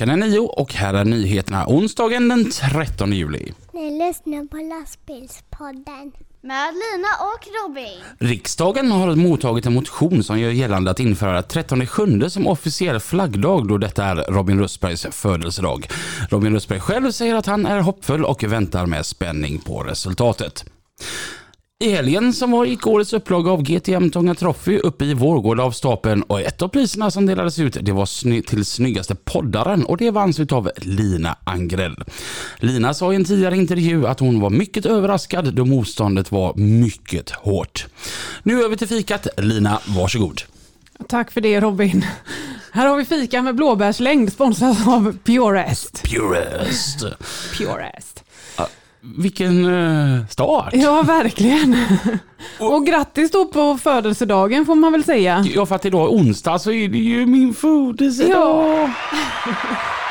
Klockan är nio och här är nyheterna onsdagen den 13 juli. Ni lyssnar på lastbilspodden. Med Lina och Robin. Riksdagen har mottagit en motion som gör gällande att införa 13 sjunde som officiell flaggdag då detta är Robin Russbergs födelsedag. Robin Russberg själv säger att han är hoppfull och väntar med spänning på resultatet. I helgen som var gick årets upplaga av GTM Tånga Trophy upp i Vårgårda av stapeln och ett av priserna som delades ut det var sny- till snyggaste poddaren och det vanns utav Lina Angrell. Lina sa i en tidigare intervju att hon var mycket överraskad då motståndet var mycket hårt. Nu över till fikat. Lina, varsågod. Tack för det Robin. Här har vi fika med blåbärslängd sponsrat av Purest. Purest. Purest. Vilken uh, start. Ja, verkligen. Och grattis då på födelsedagen får man väl säga. Ja, för att idag är onsdag så är det ju min födelsedag. Ja,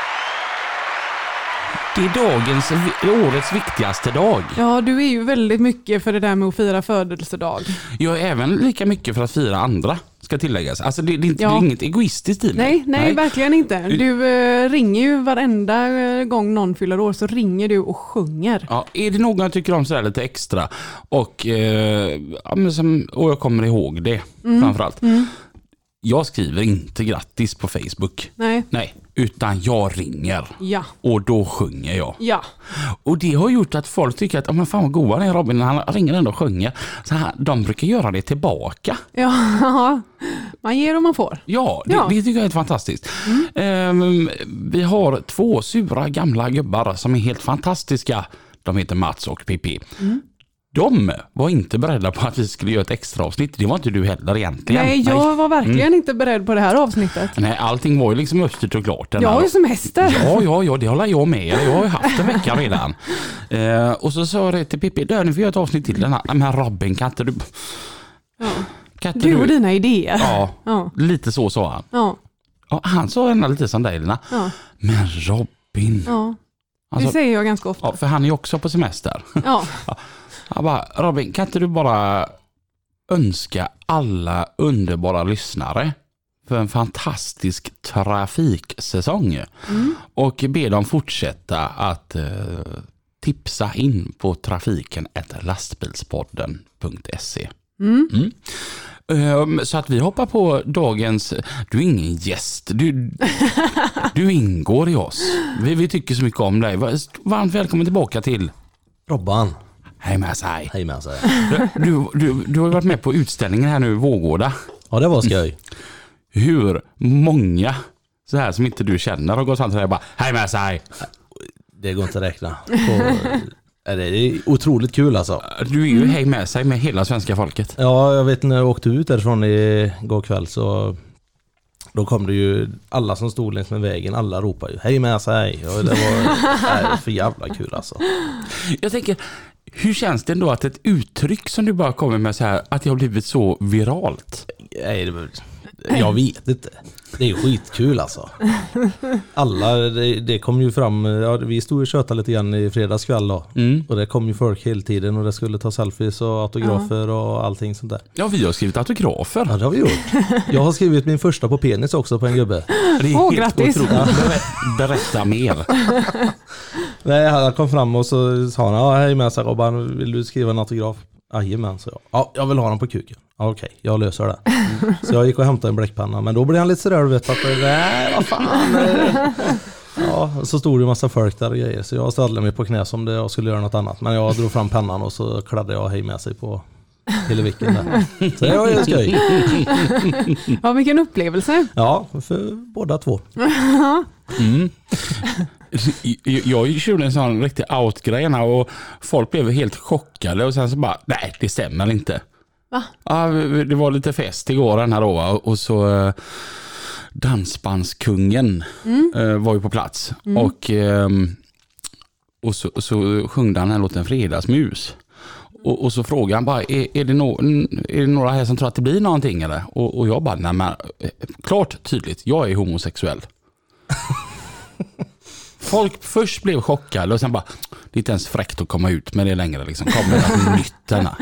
Det är dagens, årets viktigaste dag. ja, du är ju väldigt mycket för det där med att fira födelsedag. Jag är även lika mycket för att fira andra, ska tilläggas. Alltså det, det, Ja. det är inget egoistiskt i mig. Nej, nej, verkligen inte. Du eh, ringer ju varenda eh, gång någon fyller år så ringer du och sjunger. Ja, är det någon jag tycker om sådär lite extra och, eh, ja, men som, och jag kommer ihåg det Mm. framförallt. Jag skriver inte grattis på Facebook. Nej, Nej, utan jag ringer ja, och då sjunger jag. ja. Och det har gjort att folk tycker att, men fan vad han är Robin, han ringer ändå och sjunger. Så här, de brukar göra det tillbaka. Ja, man ger och man får. Ja, det, Ja. det tycker jag är fantastiskt. Ehm, vi har två sura gamla gubbar som är helt fantastiska. De heter Mats och Pippi. De var inte beredda på att vi skulle göra ett extra avsnitt. Det var inte du heller egentligen. Nej, jag var verkligen Mm. inte beredd på det här avsnittet. Nej, allting var ju liksom uppstyrt och klart. Jag har ju semester. Ja, ja, ja, det håller jag med Jag har ju haft en vecka redan. Eh, och så sa jag till Pippi, "Du, nu får jag ett avsnitt till den här. Men Robin, kan inte du... Ja. Kan inte Du och dina idéer. Ja, Ja, lite så sa han. ja, Ja, han sa ändå lite som dig Lina. ja. Men Robin. ja. Det Alltså, säger jag ganska ofta. ja, för han är ju också på semester. Ja, Han bara, Robin, kan inte du bara önska alla underbara lyssnare för en fantastisk trafiksäsong och be dem fortsätta att eh, tipsa in på trafiken lastbilspodden.se. mm. Mm. Ehm, Så att vi hoppar på dagens, du är ingen gäst, du, du ingår i oss. Vi, vi tycker så mycket om dig. Varmt välkommen tillbaka till Robban. Hej med sig. Hej med sig. Du, du, du har varit med på utställningen här nu i Vårgårda. Ja det var skoj. Hur många så här som inte du känner har gått fram till dig och bara Hej med sig. Det går inte att räkna. På, det är otroligt kul alltså. Du är ju hej med sig med hela svenska folket. Ja jag vet när jag åkte ut därifrån igår kväll så då kom det ju alla som stod längs med vägen, alla ropade ju hej med sig. Och det var nej, för jävla kul alltså. Jag tänker, hur känns det ändå att ett uttryck som du bara kommer med så här, att det har blivit så viralt? Nej, det, var- jag vet inte. Det är skitkul alltså. Alla, det, det kom ju fram, ja, vi stod och tjötade lite grann i fredags kväll då. Mm. Och det kom ju folk hela tiden och det skulle ta selfies och autografer och allting sånt där. Ja, vi har skrivit autografer. Ja det har vi gjort. Jag har skrivit min första på penis också på en gubbe. Det är Åh, helt grattis. otroligt. Ber- Berätta mer. Nej, han kom fram och så sa han, ja hej med sig Robban, vill du skriva en autograf? Jajamän, så jag. Ja, jag vill ha den på kuken. Ja, Okej, jag löser det. Så jag gick och hämtade en bläckpenna, men då blev han lite sådär, du vet att, nej vad fan. eh. Ja, så stod det en massa folk där och grejer, så jag ställde mig på knä som det jag skulle göra något annat. Men jag drog fram pennan och så kladdade jag hej med sig på Hilleviken där. Så det var ju skoj. Ja, vilken upplevelse. Ja, för båda två. Mm. Jag- gjorde en sån riktig out-grej och folk blev helt chockade och sen så bara, nej det stämmer inte. Va? Ja, det var lite fest igår den här då och så eh, Dansbandskungen eh, var ju på plats och, ehm, och så, så sjöng han den låten Fredagsmus. Och, och så frågade han bara, är, är, det no, är det några här som tror att det blir någonting eller? Och, och jag bara, nej men eh, klart tydligt, jag är homosexuell. Folk först blev chockade och sen bara, det är inte ens fräckt att komma ut med det längre liksom. Kommer det nytt denna?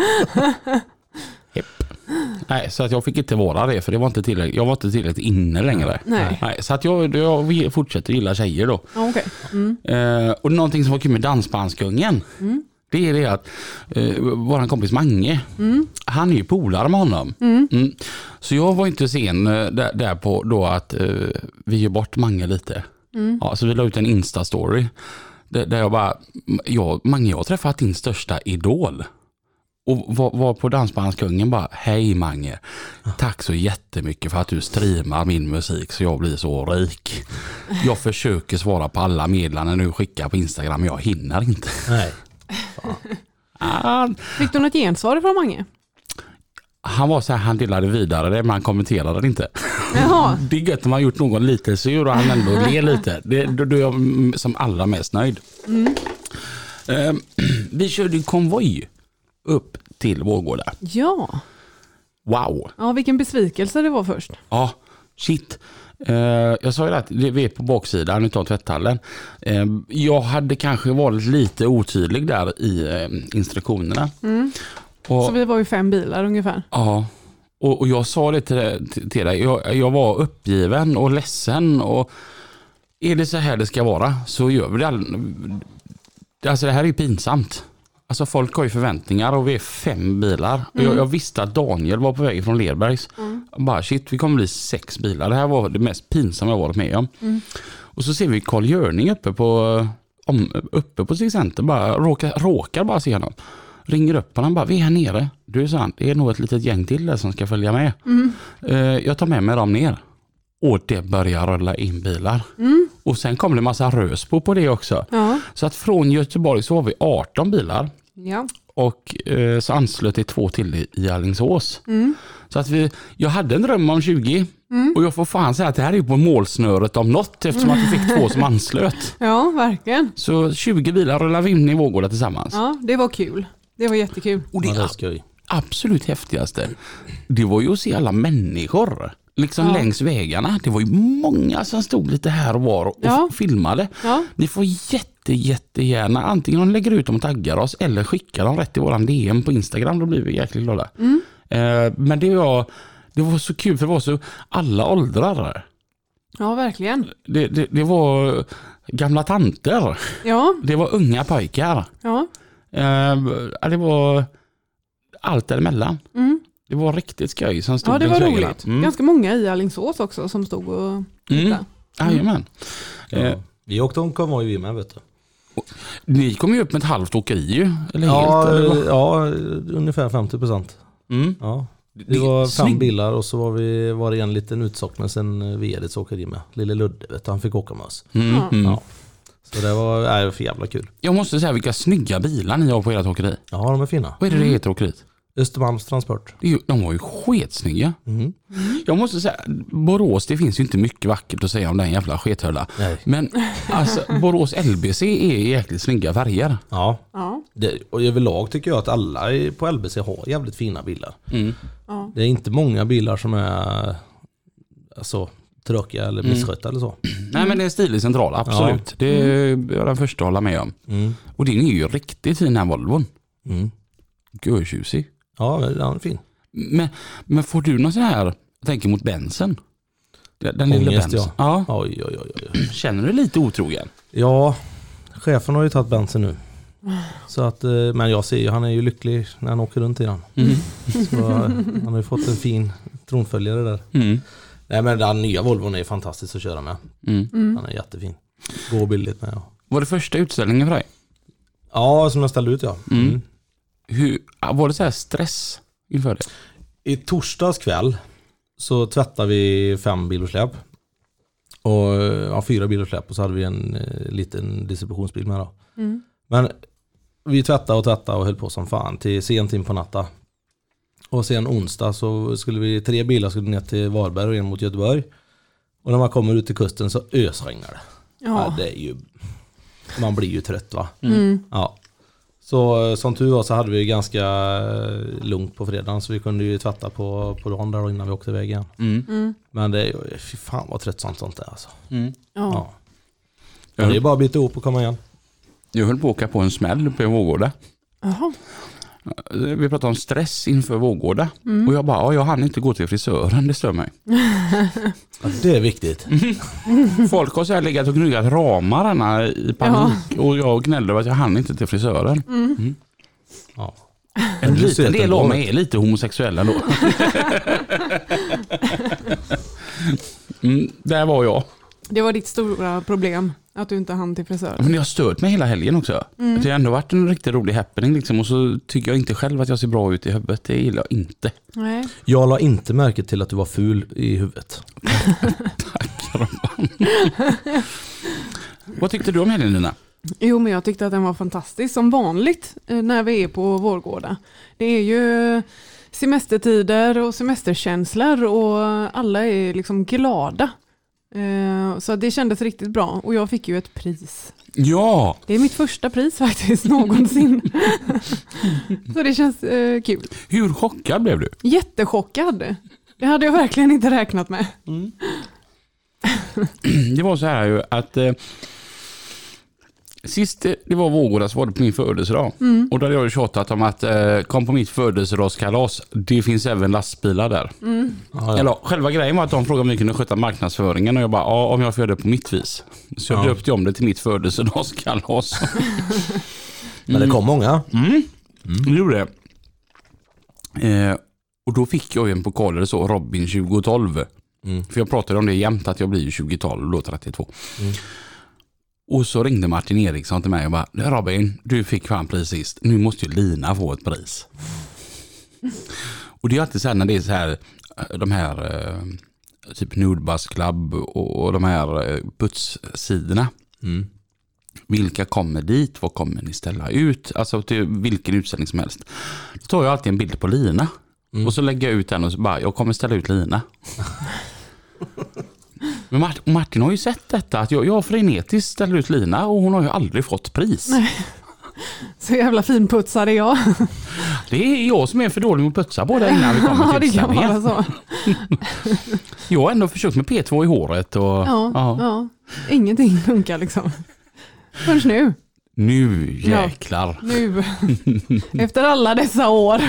Nej, så att jag fick inte vara det för det var inte tillräckligt, jag var inte tillräckligt inne längre. Nej. Nej, så att jag, jag fortsätter gilla tjejer då. Okej. Mm. Eh, och någonting som var kul med Dansbandskungen, det är det att eh, vår kompis Mange, han är ju polare med honom. Mm. Så jag var inte sen eh, där, där på då att eh, vi gör bort Mange lite. Ja, så vi la ut en Insta-story där, jag bara, jag, Mange jag har träffat din största idol. Och var, var på Dansbandskungen bara, hej Mange, tack så jättemycket för att du streamar min musik så jag blir så rik. Jag försöker svara på alla meddelanden du skickar på Instagram, men jag hinner inte. Nej. Ah, Fick du något gensvar från Mange? Han var så här, han delade vidare det, men han kommenterade det inte. Jaha. Det är gött om man har gjort någon lite sur och han ändå ler lite. Det, då, då är jag mm, som allra mest nöjd. Eh, vi körde konvoj upp till Vårgårda. Ja. Wow. ja, vilken besvikelse det var först. Ja, shit. Eh, jag sa ju att vi är på baksidan utav tvätthallen. Eh, jag hade kanske varit lite otydlig där i eh, instruktionerna. Och, Så vi var ju fem bilar ungefär. Ja, och, och jag sa det till, till, till dig. Jag, jag var uppgiven och ledsen. Och är det så här det ska vara så gör vi det. All, alltså det här är ju pinsamt. Alltså folk har ju förväntningar och vi är fem bilar. Och Jag, jag visste att Daniel var på väg från Lerbergs. Jag Bara shit, vi kommer bli sex bilar. Det här var det mest pinsamma jag varit med om. Och så ser vi Carl Görning uppe på, om, uppe på Stig Center. Bara råkar, råkar bara se honom. Ringer upp honom bara, vi är här nere. Du sa han, det är nog ett litet gäng till där som ska följa med. Eh, jag tar med mig dem ner. Och det börjar rulla in bilar. Och sen kom det massa rösbo på det också. Ja. Så att från Göteborg så var vi 18 bilar. Ja. Och eh, så anslöt det två till i, Alingsås. Så att vi, jag hade en dröm om 20. Och jag får fan säga att det här är på målsnöret om något eftersom att vi fick två som anslöt. ja, verkligen. Så 20 bilar rullar vi in i Vårgårda tillsammans. Ja, det var kul. Det var jättekul. Och det Ja, det är skoj. absolut häftigaste, det var ju att se alla människor. Liksom Ja. längs vägarna. Det var ju många som stod lite här och var och Ja. filmade. Ja. Ni får jätte, jättegärna antingen de lägger ut dem och taggar oss eller skickar dem rätt i våran DM på Instagram. Då blir vi jäkligt glada. Eh, men det var, det var så kul för det var så alla åldrar. Ja, verkligen. Det, det, det var gamla tanter. Ja, Det var unga pojkar. ja. Eh, det var allt däremellan. Mm. Det var riktigt skoj som stod Ja, det var roligt. Mm. Ganska många i Alingsås också som stod och Mm. tittade. Jajamän. Eh, Ja. Vi åkte om konvoj vi med vet du. ni kom ju upp med ett halvt åkeri ju. Eller Ja, helt. Eller vad? ja, ungefär 50 procent. Mm. Ja. Det Det var fem snyggt. bilar och så var, vi, var det en liten utsocknes, en Vedets åkeri med. Lille Ludde vet du, han fick åka med oss. Mm, Ja. Mm. Så det var, nej, för jävla kul. Jag måste säga vilka snygga bilar ni har på ert åkeri. Ja, de är fina. Vad är det det heter åkeriet? Östermalms Transport. Det är ju, de var ju sketsnygga. Mm. Jag måste säga, Borås, det finns ju inte mycket vackert att säga om den jävla skethölla. Nej. Men alltså, Borås LBC är jäkligt snygga färger. Ja, Ja, det, och överlag tycker jag att alla i- på LBC har jävligt fina bilar. Mm. ja. Det är inte många bilar som är alltså, tråkiga eller Mm. misskötta eller så. Nej men det är stilig central, absolut. Det är jag den första att hålla med om. Mm. Och din är ju riktigt fin den här Volvon. Mm. Görtjusig. Ja, den är fin. Men, men får du någon sån här, jag tänker mot bensen? Den den lilla Ångest, bensen. ja. Ja. Oj, oj, oj, oj. Känner du dig lite otrogen? Ja, chefen har ju tagit bensin nu. Så att, eh, men jag ser ju, han är ju lycklig när han åker runt i den. Mm. Så, eh, han har ju fått en fin tronföljare där. Mm. Nej men den nya Volvon är fantastisk att köra med. Mm. Den är jättefin. Går billigt med. Ja, Var det första utställningen för dig? ja som jag ställde ut ja. Mm. Mm. Hur, var det så här stress inför det? I torsdags kväll så tvättade vi fem bilosläp. Och ja, fyra bilosläp och så hade vi en eh, liten distributionsbil med då. Mm. Men vi tvättade och tvättade och höll på som fan till sent in på natten. Och sen onsdag så skulle vi, tre bilar skulle ner till Varberg och en mot Göteborg. Och när man kommer ut till kusten så ösregnar det. Ja. Ja. det är ju, man blir ju trött va. Mm. Ja. Så som tur var så hade vi ganska lugnt på fredagen så vi kunde ju tvätta på, på dagen där innan vi åkte iväg igen. Mm. Mm. Men det är ju, fy fan vad tröttsamt sånt är alltså. Mm. Ja. Ja. Men det är bara att byta ihop och komma igen. Jag höll på att åka på en smäll uppe i Vårgårda. Jaha. Vi pratade om stress inför Vårgårda. Mm. Och jag bara, ja, jag hann inte gå till frisören, det stör mig. Ja, det är viktigt. Folk har så här legat och gnuggat ramarna i panik och jag gnällde över att jag hann inte till frisören. Mm. Ja. En liten del av mig är lite homosexuell ändå. mm, där var jag. Det var ditt stora problem, att du inte hann till frisören. Men jag har stört mig hela helgen också. Mm. Det har ändå varit en riktigt rolig happening liksom, och så tycker jag inte själv att jag ser bra ut i huvudet. Det gillar jag inte. Nej. Jag la inte märke till att du var ful i huvudet. Vad tyckte du om helgen Lina? Jo, men jag tyckte att den var fantastisk som vanligt eh, när vi är på Vårgårda. Det är ju semestertider och semesterkänslor och alla är liksom glada. Eh, Så det kändes riktigt bra och jag fick ju ett pris. Ja, Det är mitt första pris faktiskt någonsin. Så det känns eh, kul. hur chockad blev du? Jättechockad. Det hade jag verkligen inte räknat med. Det var så här ju att eh, sist det var Vårgårda så var det på min födelsedag. Mm. Och då hade jag ju tjatat om att eh, kom på mitt födelsedagskalas, det finns även lastbilar där. Mm. Eller själva grejen var att de frågade om vi kunde sköta marknadsföringen och jag bara, ja om jag får göra det på mitt vis. Så jag Ja. döpte om det till mitt födelsedagskalas. Men det kom många. Mm. Det gjorde det. Eh, och då fick jag ju en pokal eller så, Robin 2012. Mm. För jag pratade om det jämt att jag blir ju 2012, då 32. Mm. Och så ringde Martin Eriksson till mig och bara, Robin, du fick fan pris sist. Nu måste ju Lina få ett pris. och det är alltid så här när det är så här, eh, de här eh, typ Bus Club och, och de här eh, putssidorna. Mm. Vilka kommer dit? Vad kommer ni ställa ut? Alltså till vilken utställning som helst. Då tar jag alltid en bild på Lina. Mm. Och så lägger jag ut den och så bara, jag kommer ställa ut Lina. Men Mart- Martin har ju sett detta, att jag, jag frenetiskt ställer ut Lina och hon har ju aldrig fått pris. Så jävla finputsad är jag. Det är jag som är för dålig med att putsa på det innan vi kommer Ja, till det kan vara så. Jag har ändå försökt med P2 i håret och Ja, ja. ja. Ingenting funkar liksom. Förrän nu. nu Ja. jäklar. Nu. Efter alla dessa år.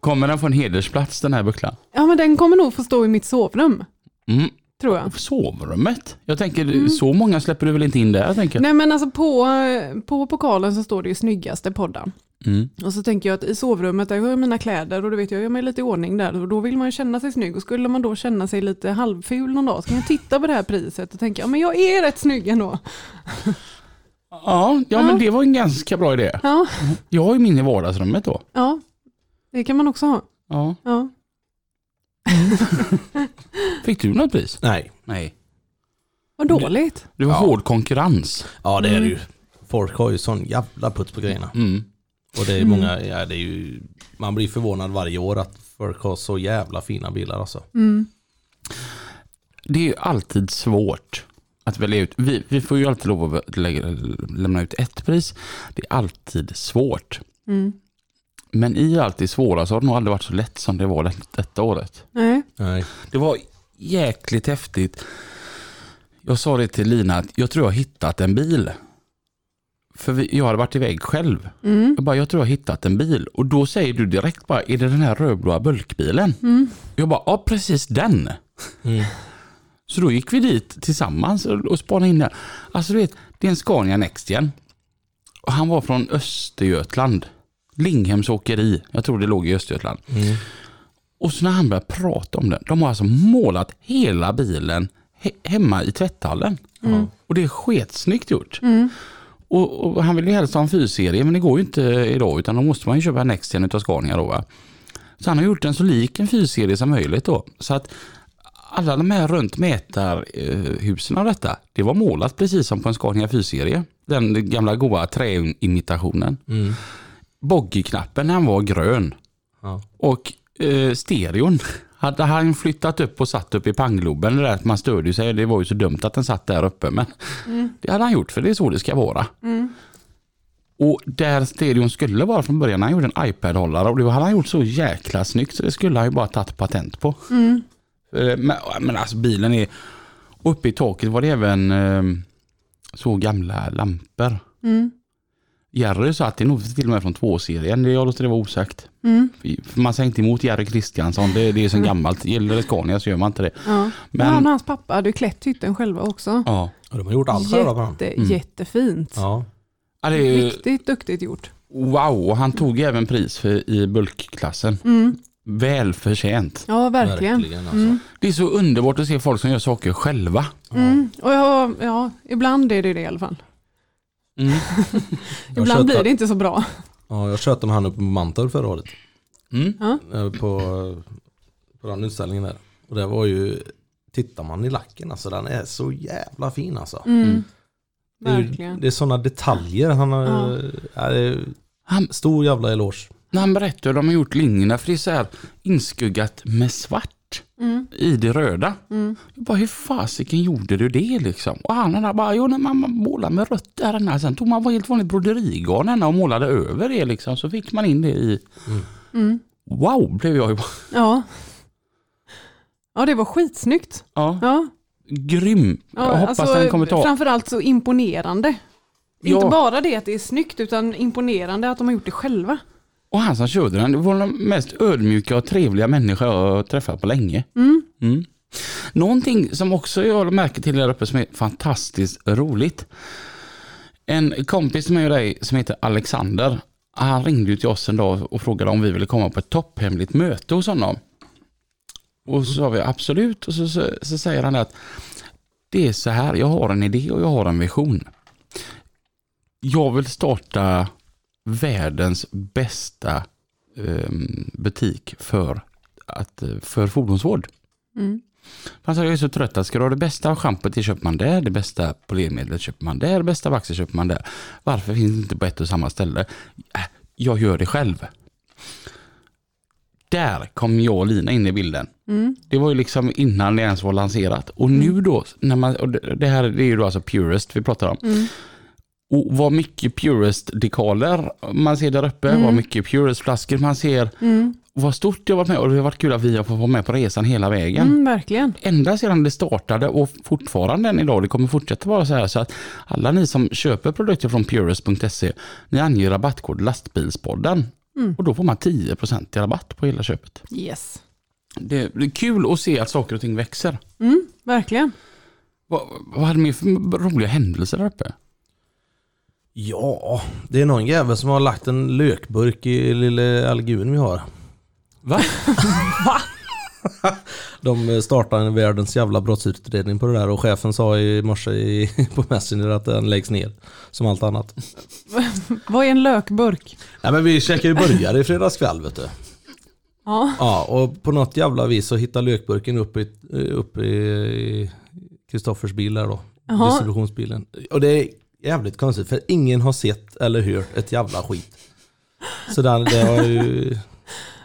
Kommer den få en hedersplats den här bucklan? Ja, men den kommer nog få stå i mitt sovrum. Mm. Tror jag. Sovrummet? Jag tänker, Mm. så många släpper du väl inte in där? Jag tänker. Nej men alltså på, på pokalen så står det ju snyggaste podden. Mm. Och så tänker jag att i sovrummet där har jag mina kläder och då vet jag, jag gör mig lite i ordning där och då vill man ju känna sig snygg och skulle man då känna sig lite halvful någon dag så kan jag titta på det här priset och tänka, ja men jag är rätt snygg ändå. Ja, ja, Ja. men det var en ganska bra idé. Ja, Jag har ju min i vardagsrummet då. ja. Det kan man också ha. Ja. Ja. Fick du något pris? Nej. Nej. Vad dåligt. Det var Ja. hård konkurrens. Ja det är det Mm. ju. Folk har ju sån jävla puts på grejerna. Mm. Och det är Mm. många, ja det är ju, man blir förvånad varje år att folk har så jävla fina bilar alltså. Mm. Det är ju alltid svårt att välja ut. Vi, vi får ju alltid lov att lägga, lämna ut ett pris. Det är alltid svårt. Mm. Men i allt det svåra så har det nog aldrig varit så lätt som det var det- detta året. Nej. Nej. Det var jäkligt häftigt. Jag sa det till Lina att jag tror jag har hittat en bil. För vi, jag hade varit iväg själv. Mm. Jag bara, jag tror jag har hittat en bil. Och då säger du direkt bara, är det den här rödblåa bulkbilen? Mm. Jag bara, ja precis den. Mm. Så då gick vi dit tillsammans och, och spanade in den. Alltså du vet, det är en Scania Nextgen. Och han var från Östergötland. Linghems åkeri. Jag tror det låg i Östergötland. Mm. Och så när han började prata om den. De har alltså målat hela bilen he- hemma i tvätthallen. Mm. Och det är sketsnyggt gjort. Mm. Och, och han vill ju helst ha en 4-serie men det går ju inte idag utan då måste man ju köpa en Nextgen utav Scania då va. Så han har gjort den så lik en 4-serie som möjligt då. Så att alla de här runt mätarhusen av detta, det var målat precis som på en Scania 4-serie. Den gamla goa träimitationen. Mm. Boggyknappen han var grön. Ja. Och eh, stereon hade han flyttat upp och satt upp i panggloben. Det där att man störde sig. Det var ju så dumt att den satt där uppe. Men det hade han gjort för det är så det ska vara. Och där stereon skulle vara från början, han gjorde en iPad-hållare och det hade han gjort så jäkla snyggt så det skulle han ju bara tagit patent på. Eh, Men, men alltså bilen är, uppe i taket var det även eh, så gamla lampor. Mm. Jerry sa att det är nog till och med från tvåserien, det jag låter det vara osagt. Mm. För man säger inte emot Jerry Kristiansson, det, det är så gammalt. Gäller det Scania så gör man inte det. Ja. Men- han och hans pappa hade ju klätt hytten själva också. Ja, Och de har gjort allt själva. Jätte, Jättefint. Ja. ja det är ju, Riktigt duktigt gjort. wow, han tog även pris för, i bulkklassen. Mm. Välförtjänt. Ja, verkligen. alltså. Det är så underbart att se folk som gör saker själva. Mm. Och ja, ja, ibland är det det i alla fall. Mm. Jag Ibland blir det inte så bra. Ja, jag köpte med han uppe på Mantorp förra året. Mm. Ja. eh, På, på den utställningen där. Och det var ju, tittar man i lacken alltså den är så jävla fin alltså. Mm. Det är, ju- det är sådana detaljer han har, Ja. är Han, stor jävla eloge. när han berättar hur de har gjort linjerna, för det är så här inskuggat med svart Mm. i det röda. Mm. Jag bara, hur fasiken gjorde du det liksom? Och han där bara, jo när man målade med rött där inne. Sen tog man helt vanligt broderigarn och målade över det liksom. Så fick man in det i, Mm. wow blev jag ju bara. Ja. Ja, det var skitsnyggt. Ja, Ja. grym. Ja, jag hoppas alltså, den kommer ta. Framförallt så imponerande. Ja. Inte bara det att det är snyggt utan imponerande att de har gjort det själva. Och han som körde den, var den mest ödmjuka och trevliga människa jag träffat på länge. Mm. Mm. Någonting som också jag märker till där uppe som är fantastiskt roligt. En kompis och dig som heter Alexander, han ringde ju till oss en dag och frågade om vi ville komma på ett topphemligt möte hos honom. Och så sa vi absolut och så, så, så säger han att det är så här, jag har en idé och jag har en vision. Jag vill starta världens bästa ehm, butik för, att, för fordonsvård. Mm. Han sa jag är så trött att ska du ha det bästa schampot det köper man där, det bästa polermedlet köper man där, det bästa vaxet köper man där. Varför finns det inte på ett och samma ställe? Äh, Jag gör det själv. Där kom jag och Lina in i bilden. Mm. Det var ju liksom innan det ens var lanserat. Och nu då, när man, och det det här det är ju då alltså Purest vi pratar om. Mm. Och vad mycket Purest-dekaler man ser där uppe, Mm. vad mycket Purest-flaskor man ser. Mm. Vad stort det har varit med och det har varit kul att vi har fått vara med på resan hela vägen. Mm, verkligen. Ända sedan det startade och fortfarande än idag, det kommer fortsätta vara så här så att alla ni som köper produkter från Purest.se, ni anger rabattkod lastbilspodden. Mm. Och då får man 10% i rabatt på hela köpet. Yes. Det, det är kul att se att saker och ting växer. Mm, verkligen. Vad, vad hade ni för roliga händelser där uppe? Ja, det är någon jävel som har lagt en lökburk i lilla algun vi har. Va? De eh, startar en världens jävla brottsutredning på det där och chefen sa i morse i, på Messenger att den läggs ner. Som allt annat. Vad är en lökburk? Nej men vi käkade ju burgare i fredags kväll vet du. Ja. Ja och på något jävla vis så hittar lökburken upp i, upp i Kristoffers bil där då. Distributionsbilen. Och det jävligt konstigt för ingen har sett eller hört ett jävla skit. Så den, det har ju...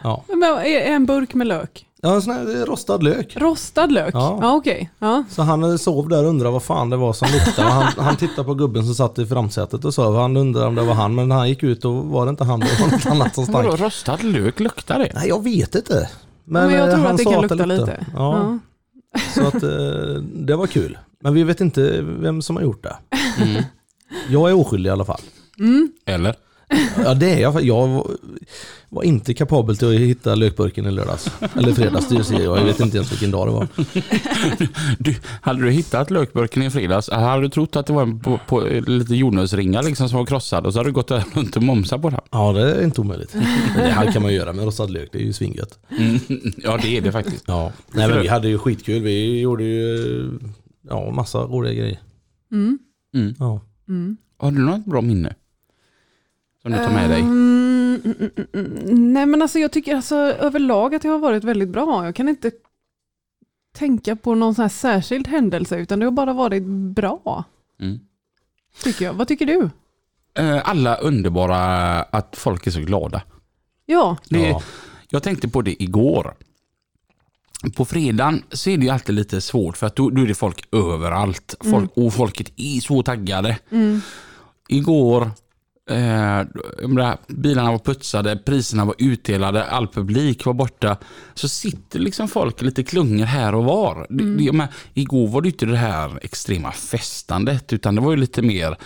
Ja, Men en burk med lök? ja en sån här rostad lök. Rostad lök? Ja. Ja, okej. Ja. Så han sov där och undrade vad fan det var som luktade. Han, han tittade på gubben som satt i framsätet och sa han undrade om det var han. Men när han gick ut då var det inte han, det var något annat som Vadå, stank. rostad lök, luktar det? Nej jag vet inte. Men, jag eh, tror han att det kan lukta luktade. lite. Ja, så att eh, det var kul. Men vi vet inte vem som har gjort det. Mm. Jag är oskyldig i alla fall. Eller? Ja det är jag. Jag var- inte kapabel till att hitta lökburken i lördags. Eller fredags, det ser jag. Jag vet inte ens vilken dag det var. Du, hade du hittat lökburken i fredags, hade du trott att det var en på, på lite jordnötsringar liksom som var krossad och så hade du gått runt och momsat på den. Ja det är inte omöjligt. Det här kan man göra med rostad lök, det är ju svingött. Mm, ja det är det faktiskt. Ja. Nej men vi hade ju skitkul. Vi gjorde ju ja, massa roliga grejer. Mm. Mm. Ja. Mm. Har du något bra minne? Som du tar med dig? Mm. Nej men alltså jag tycker alltså överlag att det har varit väldigt bra. Jag kan inte tänka på någon sån här särskild händelse utan det har bara varit bra. Mm. Tycker jag. Vad tycker du? Eh, Alla underbara att folk är så glada. Ja, Det, Ja. Jag tänkte på det igår. På fredagen så är det ju alltid lite svårt för att då, då är det folk överallt. Folk, Och folket är så taggade. Igår, eh, bilarna var putsade, priserna var utdelade, all publik var borta. Så sitter liksom folk lite klungor här och var. Det, det, men, igår var det inte det här extrema festandet utan det var ju lite mer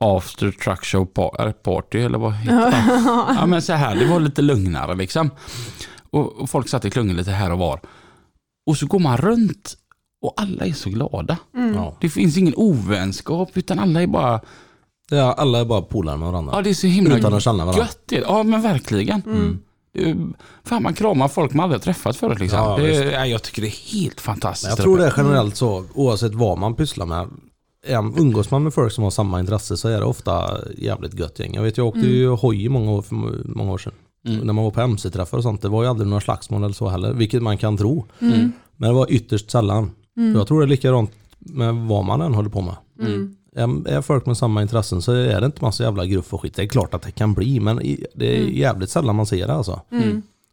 after truck show party eller vad heter det? Ja men så här, det var lite lugnare liksom. Och, och folk satt i klungor lite här och var. Och så går man runt och alla är så glada. Ja. Det finns ingen ovänskap utan alla är bara, är, alla är bara polare med varandra. ja det är så himla Utan att känna varandra. gött. det. Ja men verkligen. Det är- Fan man kramar folk man aldrig har träffat förut liksom. Ja, det, ja, jag tycker det är helt Men fantastiskt. jag tror det är generellt så, oavsett vad man pysslar med. Umgås man med folk som har samma intresse så är det ofta jävligt gött gäng. Jag vet jag åkte ju hoj i många år, för många år sedan. Mm. När man var på MC-träffar och sånt, det var ju aldrig några slagsmål eller så heller, vilket man kan tro. Mm. Men det var ytterst sällan. Jag tror det är likadant med vad man än håller på med. Mm. Är- Är folk med samma intressen så är det inte massa jävla gruff och skit. Det är klart att det kan bli, men det är jävligt sällan man ser det alltså.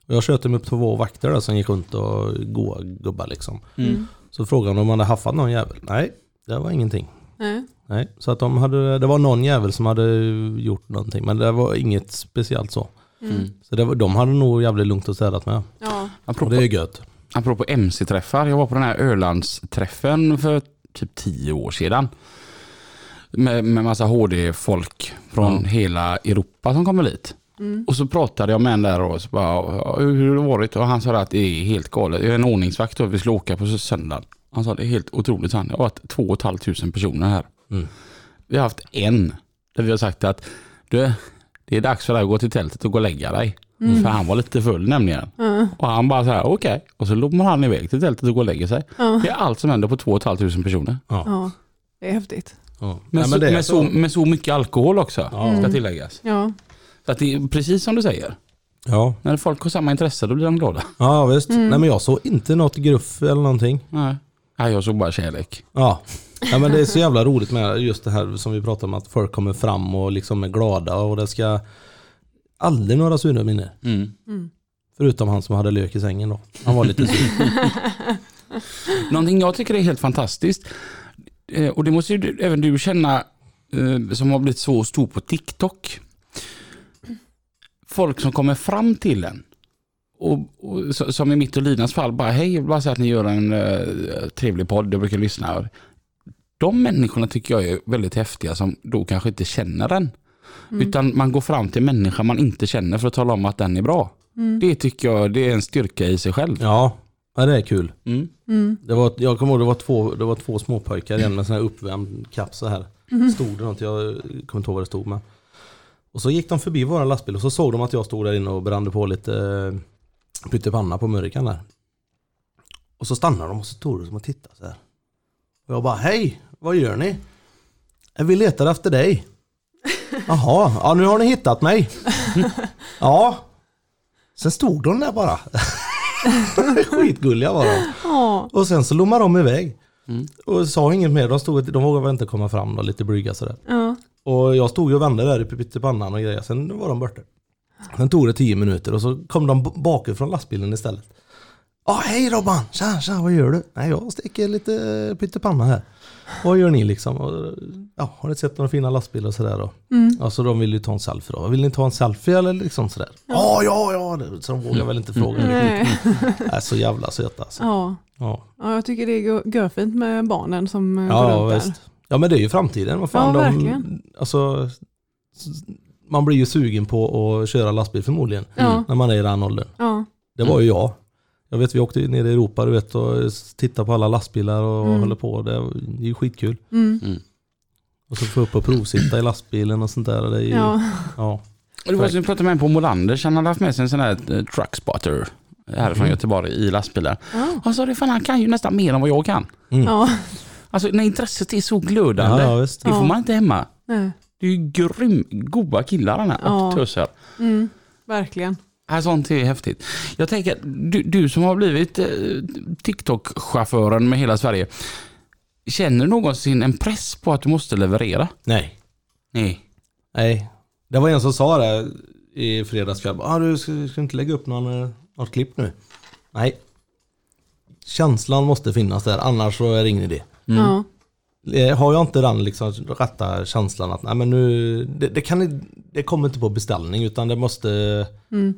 Och Jag sköt med två vakter där som gick runt och goa gubbar liksom. Mm. Så frågade de om man hade haffat någon jävel. Nej, det var ingenting. Nej. Nej, så att de hade, det var någon jävel som hade gjort någonting, men det var inget speciellt så. Mm. Så det var, de hade nog jävligt lugnt och städat med. Ja. Och Apropå, det är gött. apropå MC-träffar, jag var på den här Ölandsträffen för typ tio år sedan. Med, med massa HD-folk från hela Europa som kommer dit. Och så pratade jag med en där och så bara, "Ja, hur har det varit? Och han sa att det är helt galet. Jag är en ordningsvakt och vi skulle åka på söndag. Han sa det är helt otroligt. Han. Det har varit två och ett halvt tusen personer här. Mm. Vi har haft en där vi har sagt att du, det är dags för dig att gå till tältet och gå och lägga dig. För han var lite full nämligen. Och han bara så här, okej. Och så lommar han iväg till tältet och går och lägger sig. Det är allt som händer på två och ett halvt tusen personer. ja, det är häftigt. Ja. Nej, så, men är med, så, med så mycket alkohol också, Ja. ska tilläggas. Ja. Så att det är precis som du säger. Ja, När folk har samma intresse då blir de glada. ja visst. Nej men jag såg inte något gruff eller någonting. Nej, Nej jag såg bara kärlek. Ja. Ja men det är så jävla roligt med just det här som vi pratade om att folk kommer fram och liksom är glada och det ska aldrig några sura minnen. Mm. Förutom han som hade lök i sängen då. Han var lite sur. Någonting jag tycker är helt fantastiskt, eh, och det måste ju även du känna eh, som har blivit så stor på TikTok. Folk som kommer fram till en. Och, och, som i mitt och Linas fall, bara hej, jag vill bara säga att ni gör en uh, trevlig podd, jag brukar lyssna. De människorna tycker jag är väldigt häftiga som då kanske inte känner den. Utan man går fram till en människa man inte känner för att tala om att den är bra. Det tycker jag det är en styrka i sig själv. Ja, ja det är kul. Mm. Det var, jag kommer ihåg det var två, det var två småpojkar igen med sån här uppvärmd kaps så här. Stod det något, jag kommer inte ihåg vad det stod med. Och så gick de förbi våra lastbil och så såg de att jag stod där inne och brände på lite eh, pyttipanna på murrikan där. Och så stannade de och så stod de och tittade så här. Och jag bara, hej, vad gör ni? "Eh, Vi letar efter dig. Jaha, ja nu har ni hittat mig. ja. Sen stod de där bara. Skitgulliga var de. Och sen så lommade de iväg. Och sa inget mer, de, stod, de vågade väl inte komma fram då, lite blyga sådär. Ja. Och jag stod ju och vände där i pyttipannan och grejer, sen var de borta. Sen tog det tio minuter och så kom de bakifrån lastbilen istället. Ja, hej Robban! Tja, tja, vad gör du? Nej, jag steker lite pyttipanna här. Vad gör ni liksom? Och, ja, har ni sett några fina lastbilar och sådär då? Ja, så de vill ju ta en selfie då. Vill ni ta en selfie eller liksom sådär? Ja, ja, ja. Så de vågar väl inte fråga. Nej. Nej, så jävla söta alltså. Ja. Ja. ja, jag tycker det är gö- görfint med barnen som eh, går Ja, runt där. Ja men det är ju framtiden. Vad fan, Ja, de, verkligen. alltså, man blir ju sugen på att köra lastbil förmodligen. Ja. När man är i den åldern. Ja. Det var ju jag. Jag vet vi åkte ner i Europa du vet och tittade på alla lastbilar och Mm. håller på. Det är ju skitkul. Mm. Och så få upp och provsitta i lastbilen och sånt där. Det är ju, ja. Ja. Och det var som vi pratade med en på Molander, han hade haft med sig en sån här eh, truckspotter härifrån Göteborg i lastbilar. Ja. Han sa det fan han kan ju nästan mer än vad jag kan. Ja. Alltså när intresset är så glödande, Ja, det får man inte hemma. Nej. Det är ju grym, goda killar den här Ja. och töser. Mm. Verkligen. Här, sånt är häftigt. Jag tänker, du, du som har blivit eh, TikTok-chauffören med hela Sverige. Känner du någonsin en press på att du måste leverera? Nej. Nej. Nej. Det var en som sa det i fredags kväll. Ah, du ska, ska inte lägga upp någon, eh, något klipp nu? Nej. Känslan måste finnas där, annars så är det ingen idé. Ja. Eh, Har jag inte den liksom rätta känslan att nej men nu, det, det, kan, det kommer inte på beställning utan det måste, Mm.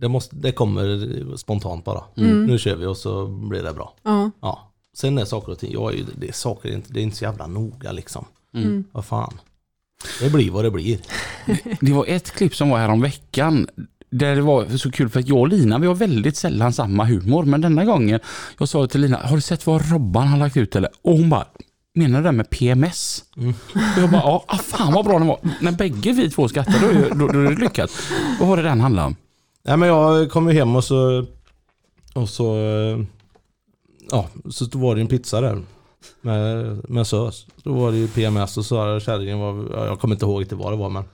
Det, måste, det kommer spontant bara. Mm. Nu kör vi och så blir det bra. Ja. Ja. Sen är saker och ting, jag är ju, det är saker, inte- det är inte så jävla noga liksom. Mm. Vad fan. Det blir vad det blir. Det var ett klipp som var här om veckan där det var så kul för att jag och Lina vi har väldigt sällan samma humor men denna gången jag sa till Lina, har du sett vad Robban har lagt ut eller? Och hon bara, menar du det med PMS? Och jag bara, ja ah, fan vad bra den var. När bägge vi två skrattar då, då, då är det lyckat. Vad var det den handlade om? Nej men jag kom ju hem och så, och så, ja, så var det en pizza där. Med, med sös. Då var det ju PMS och så sa kärringen, ja, jag kommer inte ihåg inte vad det var men.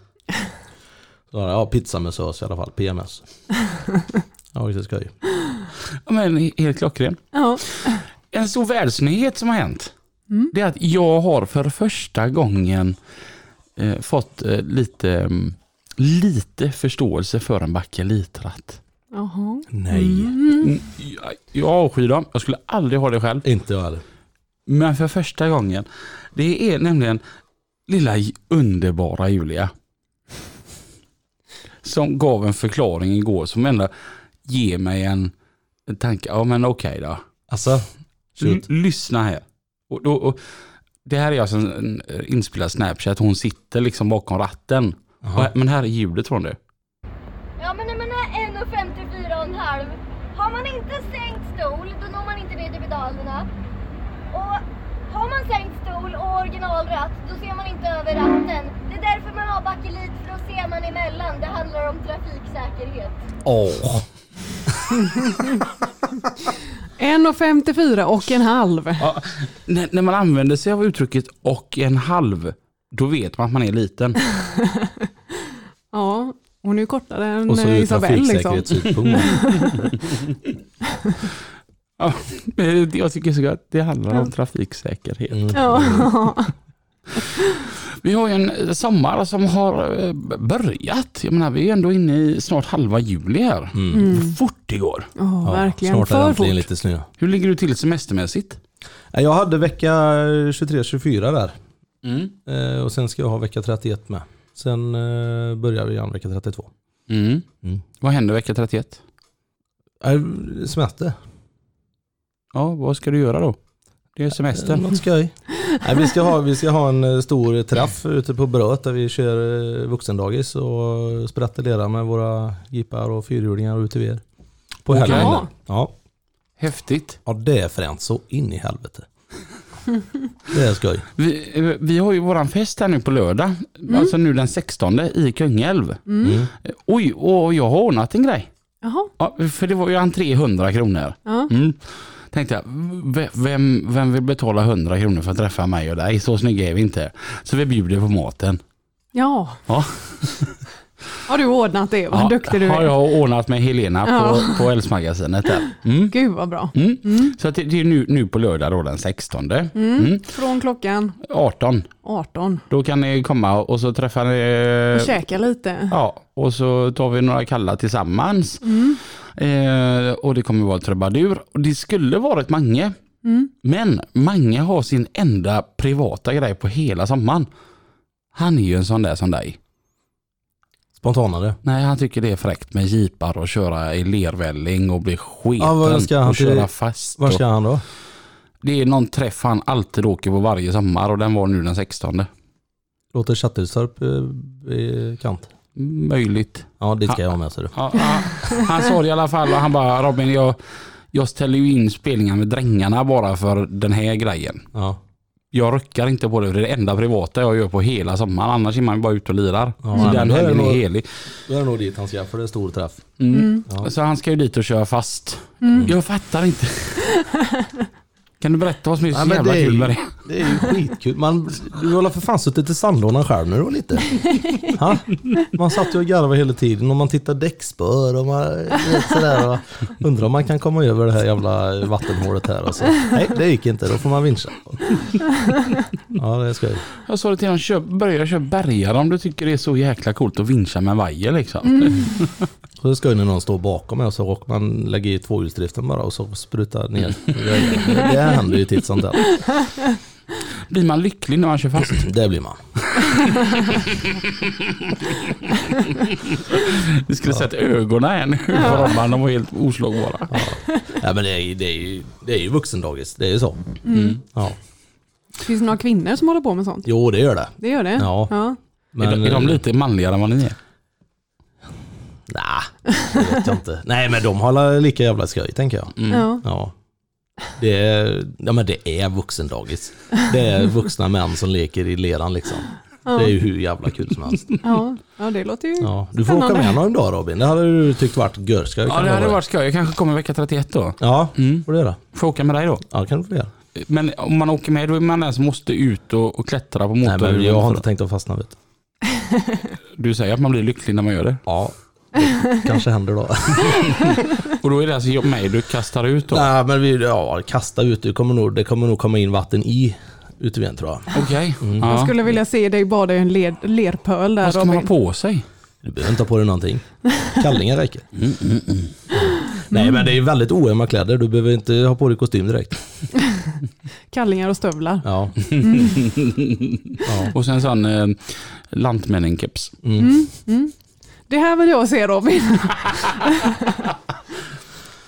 Så ja pizza med sös i alla fall, PMS. Ja, det ska ju. Ja, men helt klockren. Ja. En stor världsnyhet som har hänt. Det är att jag har för första gången eh, fått eh, lite, mm, lite förståelse för en bakelitratt. Jaha. Nej, Mm, Jag, jag avskyr dem. Jag skulle aldrig ha det själv. inte jag heller. Men för första gången. Det är nämligen lilla underbara Julia. Som gav en förklaring igår som ändå ger mig en, en tanke. Ja men okej då. Alltså, lyssna här. Och, och, och, det här är alltså en, en inspelad snapchat. Hon sitter liksom bakom ratten. Jaha. Men här är ljudet från det. Ja men när man är 1,54 och en halv. Har man inte sänkt stol, då når man inte ner till pedalerna. Och har man sänkt stol och originalratt, då ser man inte över ratten. Det är därför man har bakelit, för då ser man emellan. Det handlar om trafiksäkerhet. Åh. 1,54 och en halv. Ja, när, när man använder sig av uttrycket och en halv. Då vet man att man är liten. Ja, hon är ju kortare än Och så eh, ur Isabelle liksom. Ja, men jag tycker så att det handlar om trafiksäkerhet. Mm. Ja. Vi har ju en sommar som har eh, börjat. Jag menar, vi är ändå inne i snart halva juli här. Mm. Fort det går. Ja, Ja, verkligen. Snart är det äntligen lite snö. Hur ligger du till semestermässigt? Jag hade vecka 23-24 där. Mm. Eh, och sen ska jag ha vecka 31 med. Sen eh, börjar vi igen vecka 32. Mm. Mm. Vad händer vecka 31? Äh, semester. Ja, vad ska du göra då? Det är semester. Eh, Något skoj. Nej, vi, ska ha, vi ska ha en eh, stor träff ute på Bröt där vi kör eh, vuxendagis och sprätter lera med våra jeepar och fyrhjulingar och UTV. På helgen. Ja. Ja. Häftigt. ja, det är fränt så in i helvete. Det är skoj. Vi, vi har ju våran fest här nu på lördag. Alltså nu den 16 i Kungälv. Mm. Mm. Oj, och jag har ordnat en grej. Jaha. Ja, för det var ju entré 100 kronor. Ja. Mm. Tänkte jag, vem, vem vill betala 100 kronor för att träffa mig och dig? Så snygga är vi inte. Så vi bjuder på maten. ja. Ja. Har du ordnat det? Vad ja, duktig du har är. jag ordnat med Helena på, Ja. på Älvsmagasinet där. Mm. Gud vad bra. Mm. Så att det, det är nu, nu på lördag då den 16. Mm. Från klockan 18. 18. Då kan ni komma och så träffar ni... Och käka lite. Ja, och så tar vi några kalla tillsammans. Eh, och det kommer vara trubadur. Och det skulle varit Mange. Mm. Men Mange har sin enda privata grej på hela sommaren. Han är ju en sån där som dig. Spontanare. Nej, han tycker det är fräckt med jeepar och köra i lervälling och bli sketen Ja, vad ska han och till- köra fast. Var ska han då? det är någon träff han alltid åker på varje sommar och den var nu den 16. Låter Chatterstorp eh, i kant? Möjligt. Ja, dit ska jag ha med sig. Ja, ja, han sa det i alla fall och han bara Robin jag, jag ställer ju in spelningar med drängarna bara för den här grejen. Ja. Jag ruckar inte på det, det är det enda privata jag gör på hela sommaren. Annars är man bara ute och lirar. Ja, så den helgen är nog- helig. Då är det nog dit han ska, för det är stor träff. Mm. Ja. Så han ska ju dit och köra fast. Mm. Jag fattar inte. kan du berätta vad som är så Ja, men jävla det är kul ju- med det? Det är ju skitkul. Man, du har för fan suttit i sandlådan själv du var liten? Ha? Man satt ju och garvade hela tiden och man tittade däckspår och man vet sådär. Och undrar om man kan komma över det här jävla vattenhålet här. Och så. Nej, det gick inte. Då får man vincha. Ja, det är skoj. Jag sa det till honom, köp, börja köra bärgare om du tycker det är så jäkla coolt att vincha med en vajer liksom. Så skoj när någon står bakom mig och så råkar man lägga i tvåhjulsdriften bara och så sprutar ner. Det, händer ju titt som tätt. Blir man lycklig när man kör fast? Det blir man. Vi skulle sett ögonen här nu på Robban, de var helt oslagbara. Ja, men det är, ju- det, är ju, det är ju vuxendagis, det är ju så. Ja. Finns det några kvinnor som håller på med sånt? Jo, det gör det. Det gör det? Ja. ja. är, de, är de lite manligare än vad ni är? Nej, det vet jag inte. Nej, men de har lika jävla skoj, tänker jag. ja. Ja. Det är, ja, men det är vuxendagis. Det är vuxna män som leker i leran liksom. Det är ju hur jävla kul som helst. Ja. ja, det låter ju... Ja, du får åka med någon dag Robin. Det hade du tyckt varit görskoj. Ja det hade varit skoj. Jag kanske kommer vecka 31 då. Ja, Mm. får du göra. Får jag åka med dig då? Ja, kan du få göra. Men om man åker med då är man den som måste ut och, och klättra på Nej, motorn. men jag har inte tänkt att fastna vet du. Du säger att man blir lycklig när man gör det. Ja, det kanske händer då. Och då är det alltså jag- mig du kastar ut då? Nej, men vi, ja, kasta ut. Det kommer, nog, det kommer nog komma in vatten i uteven tror jag. Okej. Jag Ja. skulle vilja se dig bada i en ler, lerpöl där Vad ska man ha på sig? Du behöver inte ha på dig någonting. Kallingar räcker. Mm, Nej, men det är väldigt oömma kläder. Du behöver inte ha på dig kostym direkt. Kallingar och stövlar. Ja. Och sen en sån eh, lantmännen-keps. Det här vill jag se Robin.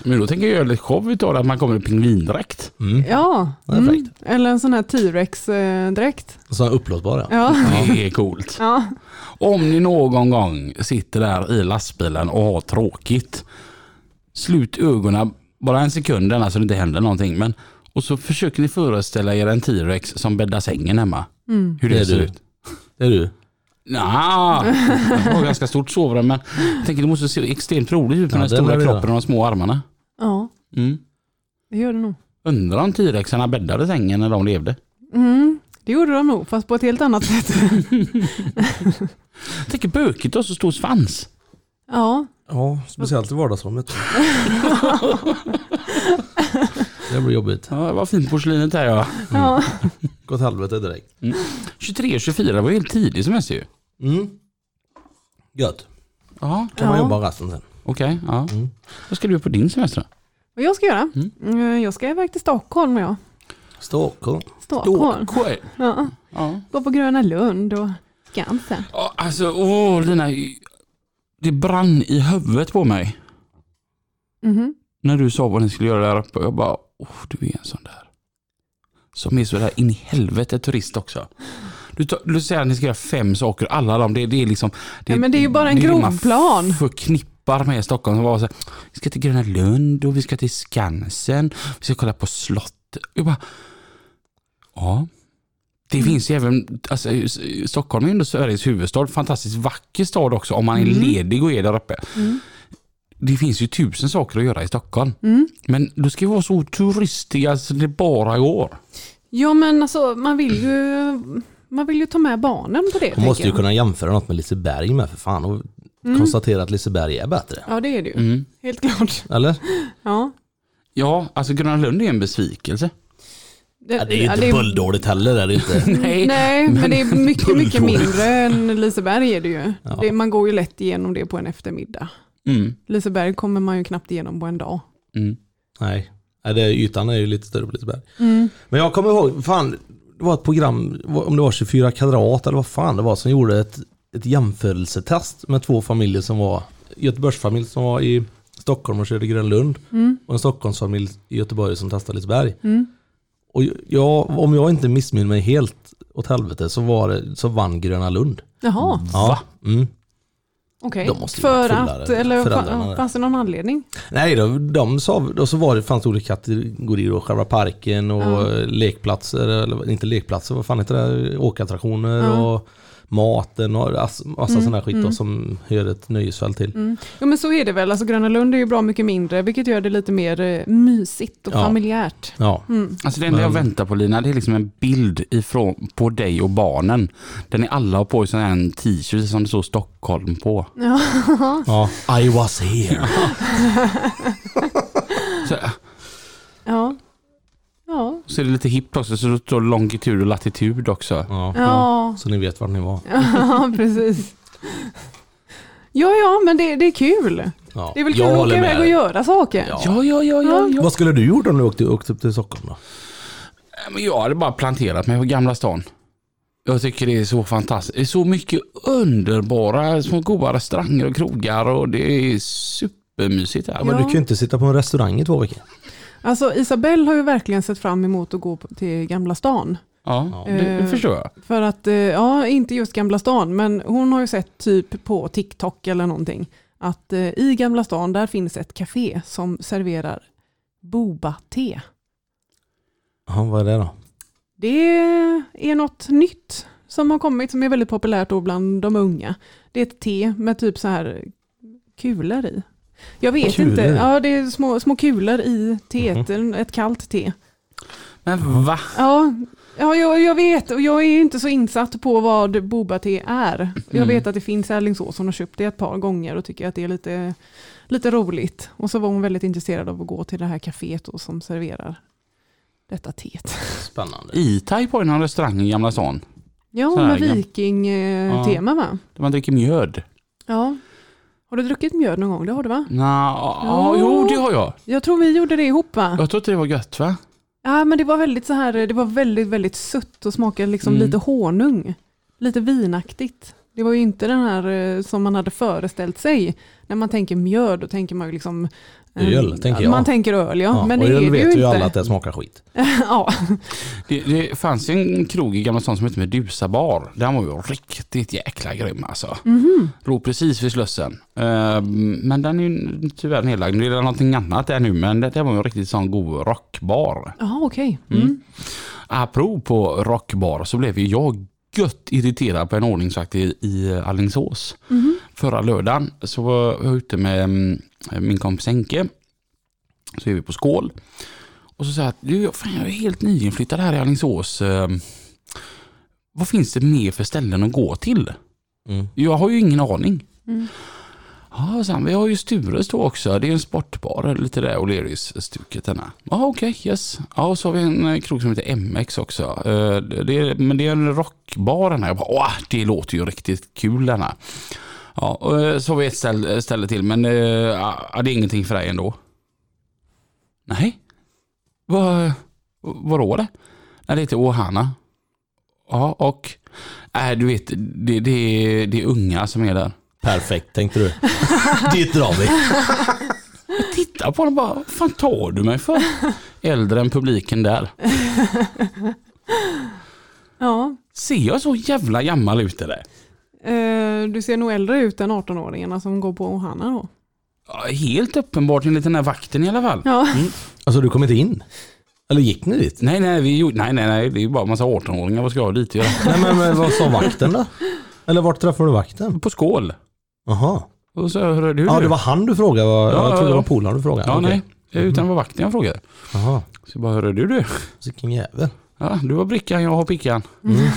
Men då tänker jag göra lite show utav att man kommer i pingvindräkt. Mm. Ja, mm. eller en sån här T-rex-dräkt. Så uppblåsbara. Ja. Det är coolt. Ja. Om ni någon gång sitter där i lastbilen och har tråkigt. Slut ögonen bara en sekund så det inte händer någonting. Men, och så försöker ni föreställa er en T-rex som bäddar sängen hemma. Hur det, Det ser du. ut. Det är du. Nja, jag har ganska stort sovrum men jag tänker det måste se extremt roligt ut med Ja, den det stora det kroppen och de små armarna. ja, Mm. det gör det nog. Undrar om T-rexarna bäddade sängen när de levde. Mm. Det gjorde de nog, fast på ett helt annat sätt. Jag tänker bökigt och så stor svans. Ja, Ja, speciellt i vardagsrummet. det blir jobbigt. Ja, var fint porslinet här ja. ja. Gå åt helvete direkt. 23-24 var ju helt tidigt semester ju. Mm. Gött. Ja, Kan man jobba resten sen. okej. ja. Mm. Vad ska du göra på din semester? Vad jag ska göra? Mm, Jag ska iväg till Stockholm. Ja. Stockholm. Stockholm. Stockholm. Ja. Ja. Gå på Gröna Lund och Skansen. Ja, Alltså, åh Lina. Det brann i huvudet på mig. Mhm. När du sa vad ni skulle göra där uppe. Jag bara, åh du är en sån där. Som är så där in i helvete turist också. Du, tar, du säger att ni ska göra fem saker, alla de, det, det är liksom... Ja, men det är ju bara en det det grovplan. förknippar med Stockholm. Som var så här, vi ska till Gröna Lund och vi ska till Skansen. Vi ska kolla på slott. Jag bara, ja. Det Mm. finns ju även, alltså, Stockholm är ju ändå Sveriges huvudstad. Fantastiskt vacker stad också om man är Mm. ledig och är där uppe. Det finns ju tusen saker att göra i Stockholm. Mm. Men då ska vi vara så turistiga så det bara går. Ja men alltså man vill ju, man vill ju ta med barnen på det. Man måste ju jag. kunna jämföra något med Liseberg med för fan och konstatera att Liseberg är bättre. Ja det är det ju. Mm. Helt klart. Eller? Ja. Ja, alltså Gröna Lund är en besvikelse. Ja, det är ju ja, inte det bulldåligt heller är det inte. Nej, Nej, men, det är mycket, mycket mindre än Liseberg är det ju. Ja. Det, man går ju lätt igenom det på en eftermiddag. Mm. Liseberg kommer man ju knappt igenom på en dag. Mm. Nej, det, ytan är ju lite större på Liseberg. Mm. Men jag kommer ihåg, fan, det var ett program, om det var 24 kvadrat eller vad fan det var, som gjorde ett, ett jämförelsetest med två familjer som var, Göteborgsfamilj som var i Stockholm och körde Grönlund Mm. och en Stockholmsfamilj i Göteborg som testade Liseberg. Mm. Och jag, om jag inte missminner mig helt åt helvete så, var det, så vann Gröna Lund. Jaha, Ja. Mm. Okej. Ju För att, eller där. fanns det någon anledning? Nej, de, de sa, och så var det, fanns det olika kategorier, och själva parken och Ja. lekplatser, eller inte lekplatser, vad fan heter det, åkattraktioner Ja. och maten och ass- massa Mm, sån här skit då, mm. som hör ett nöjesfält till. Mm. Jo men så är det väl, alltså Gröna Lund är ju bra mycket mindre, vilket gör det lite mer eh, mysigt och Ja. familjärt. Ja, Mm. Alltså det enda jag väntar på Lina, det är liksom en bild ifrån, på dig och barnen. Där ni alla har på här en t-shirt som det står Stockholm på. Ja. ja. I was here. Så, ja. Ja. så är det lite hippt också, så det står longitud och latitud också. Ja. Ja. Så ni vet vart ni var. ja, precis. Ja, ja, men det, det är kul. Ja. Det är väl kul Jag att åka iväg och göra saker. Ja. Ja, ja, ja, ja. ja. Vad skulle du gjort om du åkte, åkte upp till Stockholm då? Men jag hade bara planterat mig på Gamla stan. Jag tycker det är så fantastiskt. Det är så mycket underbara små goda restauranger och krogar och det är supermysigt här. Ja. Men du kan ju inte sitta på en restaurang i två veckor. Alltså Isabelle har ju verkligen sett fram emot att gå till Gamla stan. Ja, det, det Eh, förstår jag. För att, eh, ja, inte just Gamla stan, men hon har ju sett typ på TikTok eller någonting, att eh, i Gamla stan där finns ett café som serverar boba-te. Ja, vad är det då? Det är något nytt som har kommit som är väldigt populärt då bland de unga. Det är ett te med typ så här kulor i. Jag vet Kulor? inte, ja det är små, små kulor i teet, ett kallt te. Men va? Ja, ja jag, jag vet och jag är inte så insatt på vad boba-te är. Jag Mm. vet att det finns i Alingsås, hon har köpt det ett par gånger och tycker att det är lite, lite roligt. Och så var hon väldigt intresserad av att gå till det här kaféet då, som serverar detta teet. Spännande. E-Type har ju någon restaurang i Gamla stan. Ja, med ja. viking-tema va? Där man dricker mjöd. Ja. Har du druckit mjöd någon gång? Det har du va? Nå, ja, jo det har jag. Jag tror vi gjorde det ihop va? Jag tror inte det var gött va? Ja, men det var väldigt så här, det var väldigt, väldigt sött och smakade liksom Mm. lite honung. Lite vinaktigt. Det var ju inte den här eh, som man hade föreställt sig. När man tänker mjöd, då tänker man ju liksom... eh, Öl, tänker jag. Man tänker öl, ja. men och det öl är det vet ju inte. alla att det smakar skit. ja. Det, det fanns ju en krog i Gamla stan som hette Medusa bar. Den var ju riktigt jäkla grym alltså. Låg precis vid Slussen. Eh, Men den är ju tyvärr nedlagd. Nu är det någonting annat där nu men det, det var ju en riktigt sån god rockbar. Jaha, okej. Mm. Mm. Apropå på rockbar så blev ju jag gött irriterad på en ordningsvakt i, i Alingsås. Mhm. Förra lördagen så var jag ute med mm, min kompis Enke. Så är vi på skål. Och så säger jag att du, fan, jag är helt nyinflyttad här i Alingsås. Eh, Vad finns det mer för ställen att gå till? Mm. Jag har ju ingen aning. Mm. Ja, sen, vi har ju Stures då också. Det är en sportbar, lite där O'Learys-stuket. Ja, okej, yes. Ja, och så har vi en eh, krog som heter MX också. Eh, Det är, men det är en rockbar. Jag bara, åh, det låter ju riktigt kul denna. Ja, och eh, så har vi ett ställe, ställe till, men eh, ja, det är ingenting för dig ändå. Nej. Vad, vadå det? Nej, det heter Ohana. Ja, och Nej, du vet, det, det, är, det är unga som är där. Perfekt tänkte du. Dit drar vi. Jag tittar på och bara, vad fan tar du mig för? Äldre än publiken där. Ja. Ser jag så jävla gammal ut eller? Eh, du ser nog äldre ut än 18-åringarna som går på Ohanna då. Ja, helt uppenbart enligt den här vakten i alla fall. Ja. Alltså du kom inte in? Eller gick ni dit? Nej, nej, vi gjorde, nej, nej, nej, det är ju bara en massa 18-åringar. Vad ska jag ha dit göra? Nej men, men vad sa vakten då? Eller vart träffade du vakten? På skål. Jaha. Och så hörde du Ja det var han du frågade. Ja, jag trodde det var polaren du frågade. Ja, Okej. nej. Utan det var vakten jag frågade. Jaha. Så jag bara, hörde du du? Vilken jävel. Ja, du har brickan, jag har pickan. Mm.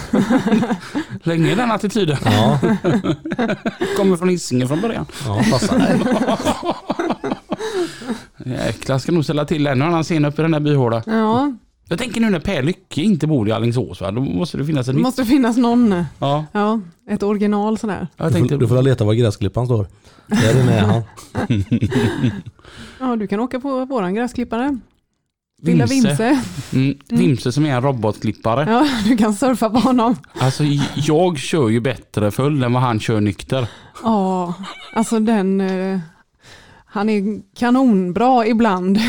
Länge den attityden. Ja, Kommer från Hisingen från början. ja passar. Jäklar, ska nog ställa till en och annan scen uppe i den där byhåla. ja, Jag tänker nu när Per Lycke inte bor i Alingsås, va? då måste det finnas en det nytt. måste finnas någon. Ja, Ja, ett original sådär. jag Du tänkte... får, du får leta var gräsklippan står. Där är han. Ja, du kan åka på våran gräsklippare. Lilla Vimse. Mm, Vimse som är en robotklippare. Ja, du kan surfa på honom. Alltså jag kör ju bättre full än vad han kör nykter. Ja, alltså den... eh, Han är kanonbra ibland.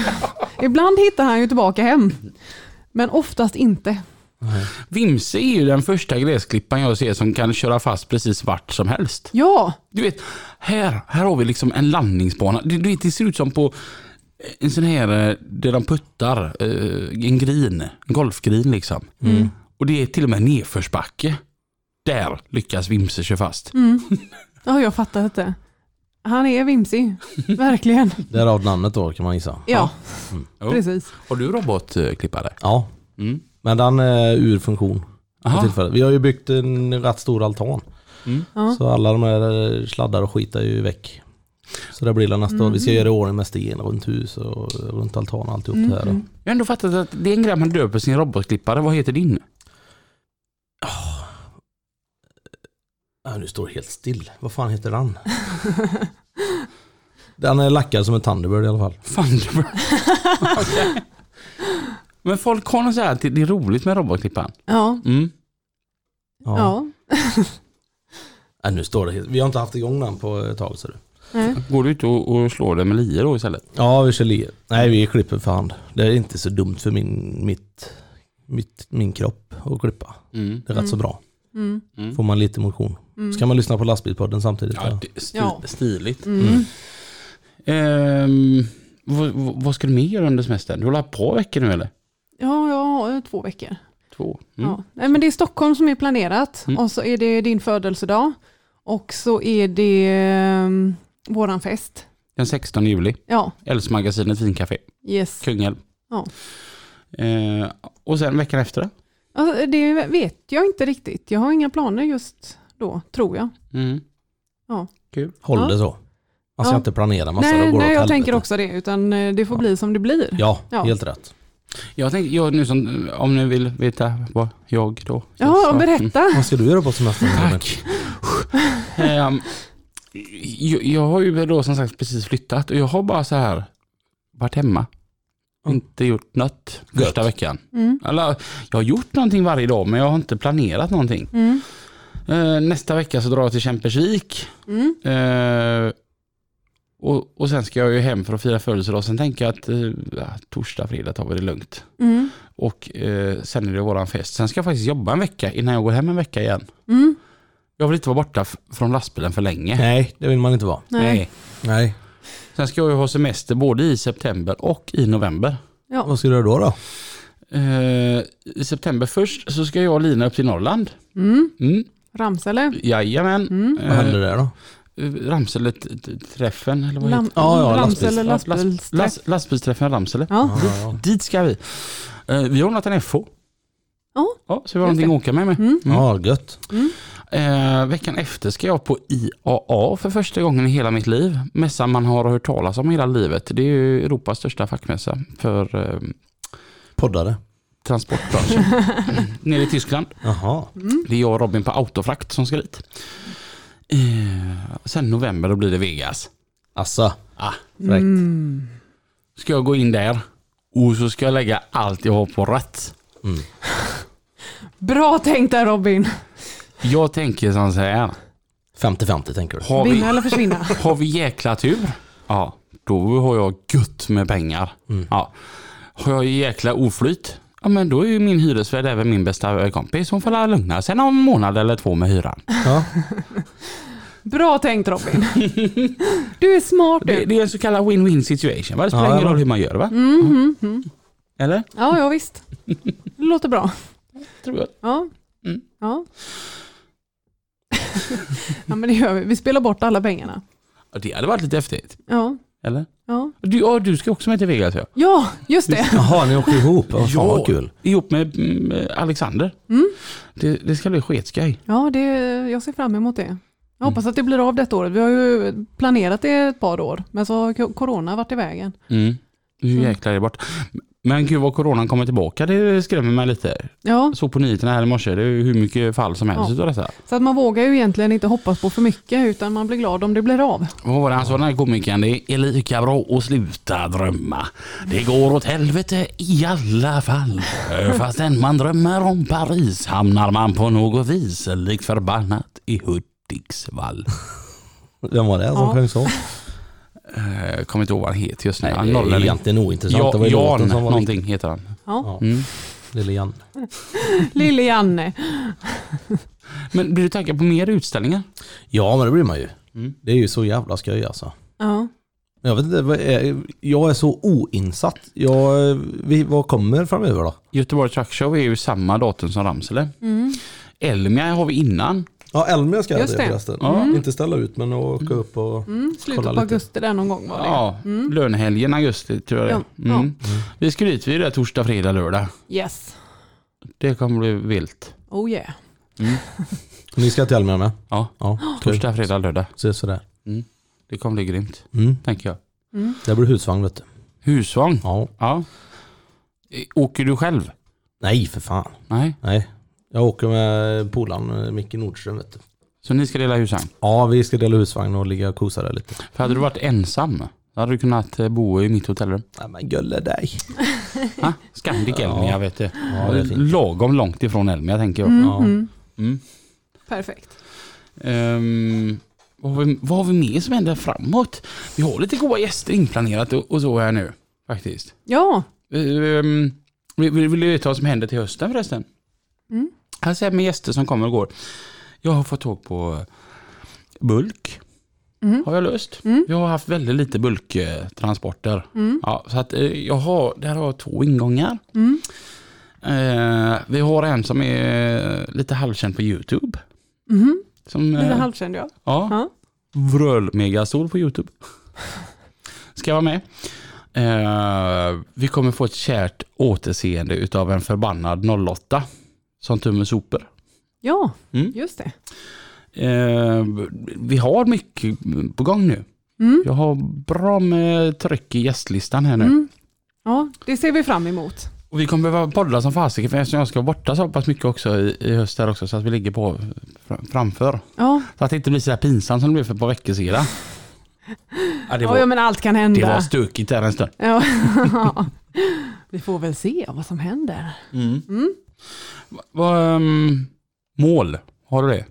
ibland hittar han ju tillbaka hem. Men oftast inte. Vimse är ju den första gräsklipparen jag ser som kan köra fast precis vart som helst. Ja, Du vet, här, här har vi liksom en landningsbana. Du, du vet, det ser ut som på en sån här eh, där de puttar, eh, en grin, en golfgrin liksom. Mm. Och det är till och med nedförsbacke. där lyckas Vimse köra fast. Mm. Ja, jag fattar inte. Han är vimsig, verkligen. Därav namnet då kan man gissa. Ja, Jo. precis. Har du robotklippare? Ja, Mm. men den är ur funktion. Vi har ju byggt en rätt stor altan. Mm. Så alla de här sladdar och skit är ju väck. Så det blir det nästa år. Vi ska Mm. göra i ordning med sten runt hus och runt altan och alltihop Mm, det här. då. Jag har ändå fattat att det är en grej man döper sin robotklippare. Vad heter din? Ja, nu står det helt still. Vad fan heter den? den är lackad som en Thunderbird i alla fall. Thunderbird. Okej. Men folk har nog så här att det är roligt med robotklipparen. Ja, Mm. ja. Ja, nu står det helt... Vi har inte haft igång den på ett tag. Så det. Går du ut och, och slår det med lie då istället? Ja, vi kör lie. Nej, vi klipper för hand. Det är inte så dumt för min, mitt, mitt, min kropp att klippa. Mm. Det är rätt så bra. Mm. Mm. Får man lite motion. Så kan man lyssna på lastbilspodden samtidigt. Ja, det är sti- Ja. stiligt. Mm. Ehm, vad, vad ska du mer göra under semestern? Du håller på veckor nu eller? Ja, jag har två veckor. Två? Mm. Ja. Nej, men det är Stockholm som är planerat Mm. och så är det din födelsedag och så är det um, våran fest. Den 16 juli. Ja, Älvsmagasinet Vincafé. yes. Kungälv. Ja. Eh, och sen veckan efter då? Alltså, det vet jag inte riktigt. Jag har inga planer just då, tror jag. Mm. Håll Ja. det så. Man ska Ja. inte planera massa. då nej, det nej jag helvete. tänker också det, utan eh, det får bli som det blir. Ja, Ja. helt rätt. Jag tänkte, jag, nu som, om ni vill veta vad jag då... Ja, så- berätta. Vad ska du göra på semestern? Tack. Ehm, jag, jag har ju då som sagt precis flyttat och jag har bara så här varit hemma. Mm. Inte gjort något första Gött. veckan. Mm. Eller, jag har gjort någonting varje dag men jag har inte planerat någonting. Mm. Eh, nästa vecka så drar jag till Kämpersvik. Mm. Eh, och, och sen ska jag ju hem för att fira födelsedag. Sen tänker jag att eh, torsdag, fredag tar vi det lugnt. Mm. Och eh, sen är det våran fest. Sen ska jag faktiskt jobba en vecka innan jag går hem en vecka igen. Mm. Jag vill inte vara borta f- från lastbilen för länge. Nej, det vill man inte vara. Nej. Nej. Sen ska jag ju ha semester både i september och i november. Ja. Vad ska du göra då? då? Eh, I september först så ska jag och Lina upp till Norrland. Mm. Mm. Ramsele. Jajamän. Mm. Vad händer där då? Eh, Ramsele-träffen eller vad Lam- heter Ja, ja, Ramsele lastbils- Last, lastbilsträff. last, lastbilsträffen Ramsele. Ja. Ja, ja. Dit ska vi. Eh, vi har ordnat en FH. Ja. Ja, så vi har Just någonting att åka med. med. Mm. ja, gött. Eh, veckan efter ska jag på IAA för första gången i hela mitt liv. Mässan man har hört talas om hela livet. Det är ju Europas största fackmässa för eh, Poddare. transportbranschen. Nere i Tyskland. Jaha. Det är jag och Robin på Autofrakt som ska dit. Eh, sen november då blir det Vegas. Asså. Ah, Fräckt. Mm. ska jag gå in där och så ska jag lägga allt jag har på rätt. Mm. Bra tänkt där Robin. Jag tänker som så här. 50-50 tänker du? Har vi, Vinna eller försvinna. har vi jäkla tur, ja, då har jag gött med pengar. Mm. Ja. Har jag jäkla oflyt, ja men då är ju min hyresvärd även min bästa kompis. Hon får lugna sig en månad eller två med hyran. Ja. Bra tänkt Robin. Du är smart Det, du. det är en så kallad win-win situation. Va? Det spelar Ja, ingen roll hur man gör va? Mm, mm, mm. Eller? Ja, ja visst. Det låter bra. Tror jag. Ja. Mm. Ja. ja men det gör vi. Vi spelar bort alla pengarna. Ja, Det hade varit lite häftigt. Ja. Eller? Ja, Du, ja, du ska också med till Vegas ja. ja just det. Jaha, ni åker ihop? Vad fan vad kul. Ihop med mm, Alexander. Mm. Det, det ska bli sketskaj. Ja, det, jag ser fram emot det. Jag hoppas att det blir av detta året. Vi har ju planerat det ett par år, men så har corona varit i vägen. Mm. Nu Så. jäklar är det bort. Men gud vad coronan kommer tillbaka, det skrämmer mig lite. Ja, Så på nyheterna här i morse, det är hur mycket fall som helst Ja. utav detta. så att man vågar ju egentligen inte hoppas på för mycket, utan man blir glad om det blir av. Vad var det han sa den här komikern? Det är lika bra att sluta drömma. Det går åt helvete i alla fall. Fastän man drömmer om Paris hamnar man på något vis likt förbannat i Hudiksvall. Vem var det som Ja. sjöng så? Eh, kommer inte ihåg vad han heter just nu. Nej, Han det är egentligen ointressant. det Ja, var ju Jan som var någonting heter han. Ja, Mm. lille Jan. lille Janne. Men blir du taggad på mer utställningar? Ja, men det blir man ju. Mm. Det är ju så jävla skoj alltså. Ja. Jag vet inte, jag är så oinsatt. Jag, vi, vad kommer framöver då? Göteborg Truck Show är ju samma datum som Ramsele. Mm. Elmia har vi innan. Ja, Elmia ska jag Just det det. förresten. Ja. Inte ställa ut men åka upp och Mm, slutet Kolla på lite. augusti där någon gång var det. Ja, lönehelgen augusti tror jag det Ja, är. mm. Vi ska dit vid det torsdag, fredag, lördag. Yes. Det kommer bli vilt. Oh yeah. Ni ska till Elmia med? Ja, Ja, torsdag, fredag, lördag. Ses sådär. Det kommer bli grymt, Mm. tänker jag. Det blir husvagn vet du. Husvagn? Ja. Ja. Åker du själv? Nej för fan. Nej. Nej. Jag åker med polaren eh, Micke Nordström vet du. Så ni ska dela husvagn? Ja, vi ska dela husvagn och ligga och kosa där lite. För hade du varit ensam, då hade du kunnat eh, bo i mitt hotellrum. Nej men gulle dig. Ha? Scandic Elmia vet du. Ja, det är fint. Lagom långt ifrån Elmia tänker jag. Mm, Ja. mm. Mm. Perfekt. Ehm, vad, har vi, vad har vi mer som händer framåt? Vi har lite goda gäster inplanerat och, och så här nu faktiskt. Ja, Um, vill, vill vill du veta vad som händer till hösten förresten? Mm. Jag säger med gäster som kommer och går. Jag har fått tag på bulk. Mm. Har jag löst. Mm. Jag har haft väldigt lite bulktransporter. Mm. Ja, så att eh, jag har, där har jag två ingångar. Mm. Eh, vi har en som är lite halvkänd på YouTube. Mhm. Som, lite eh, halvkänd ja. Ja. Ja. Vröl-megastor på YouTube. Ska vara med. Eh, vi kommer få ett kärt återseende utav en förbannad 08. Som tömmer sopor. Ja, Mm. just det. Eh, vi har mycket på gång nu. Mm. Jag har bra med tryck i gästlistan här nu. Mm. Ja, det ser vi fram emot. Och vi kommer behöva podda som fasiken för eftersom jag ska vara borta så pass mycket också i, i höst här också så att vi ligger på fr- framför. Ja, Så att det inte blir så här pinsamt som det blev för ett par veckor sedan. Ja, det, var, ja men allt kan hända. det var stökigt där en stund. Ja. vi får väl se vad som händer. Mm. Va- Vad, ehm, mål, har du det?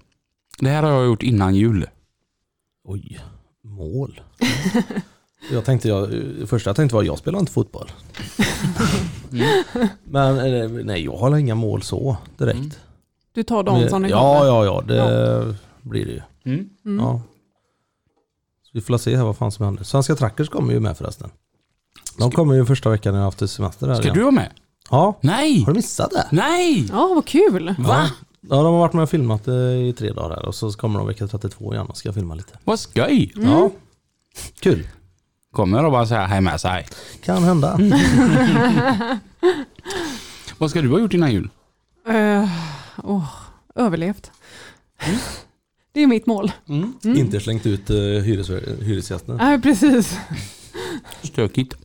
Det här har jag gjort innan jul. Oj, mål. jag tänkte, jag, första jag tänkte var jag spelar inte fotboll. Men eh, nej, jag har inga mål så direkt. Du tar dem som det ja, ja, ja, det blir det ju. Mm. Mm. Ja. Så vi får se här vad fan som händer. Svenska Trackers kommer ju med förresten. De kommer ju första veckan när jag har haft semester där Ska igen. du vara med? Ja, Nej! har du missat det? Nej! Ja, vad kul. Va? Ja, de har varit med och filmat eh, i tre dagar här och så kommer de vecka 32 igen och ska filma lite. Vad skoj! Ja, kul. Kommer och bara säga hej med sig. Kan hända. Vad ska du ha gjort innan jul? Uh, oh, överlevt. Det är mitt mål. Mm. Inte slängt ut uh, hyres, hyresgästerna. Nej, precis. Stökigt.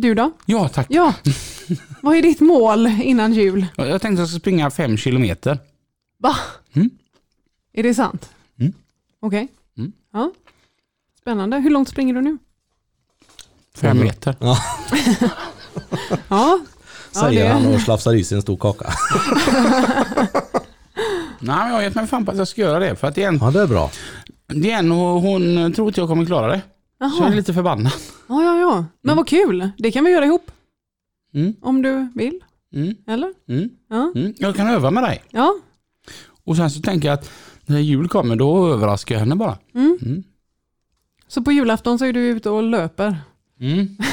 Du då? Ja tack. Ja. Vad är ditt mål innan jul? Jag tänkte att jag ska springa fem kilometer. Va? Mm. Är det sant? Mm. Okej. Mm. Ja. Spännande. Hur långt springer du nu? Fem Mm. meter. Ja. ja Säger det- han och slafsar i sig en stor kaka. Nej men jag har gett mig fan på att jag ska göra det. För att det är en, Ja, det är bra. det är en hon tror inte jag kommer klara det. Så jag är Jaha. lite förbannad. Ja, ja, ja. Men vad kul. Det kan vi göra ihop. Mm. Om du vill. Mm. Eller? Mm. Ja. Mm. Jag kan öva med dig. Ja. Och sen så tänker jag att när jul kommer då överraskar jag henne bara. Mm. Mm. Så på julafton så är du ute och löper. Mm.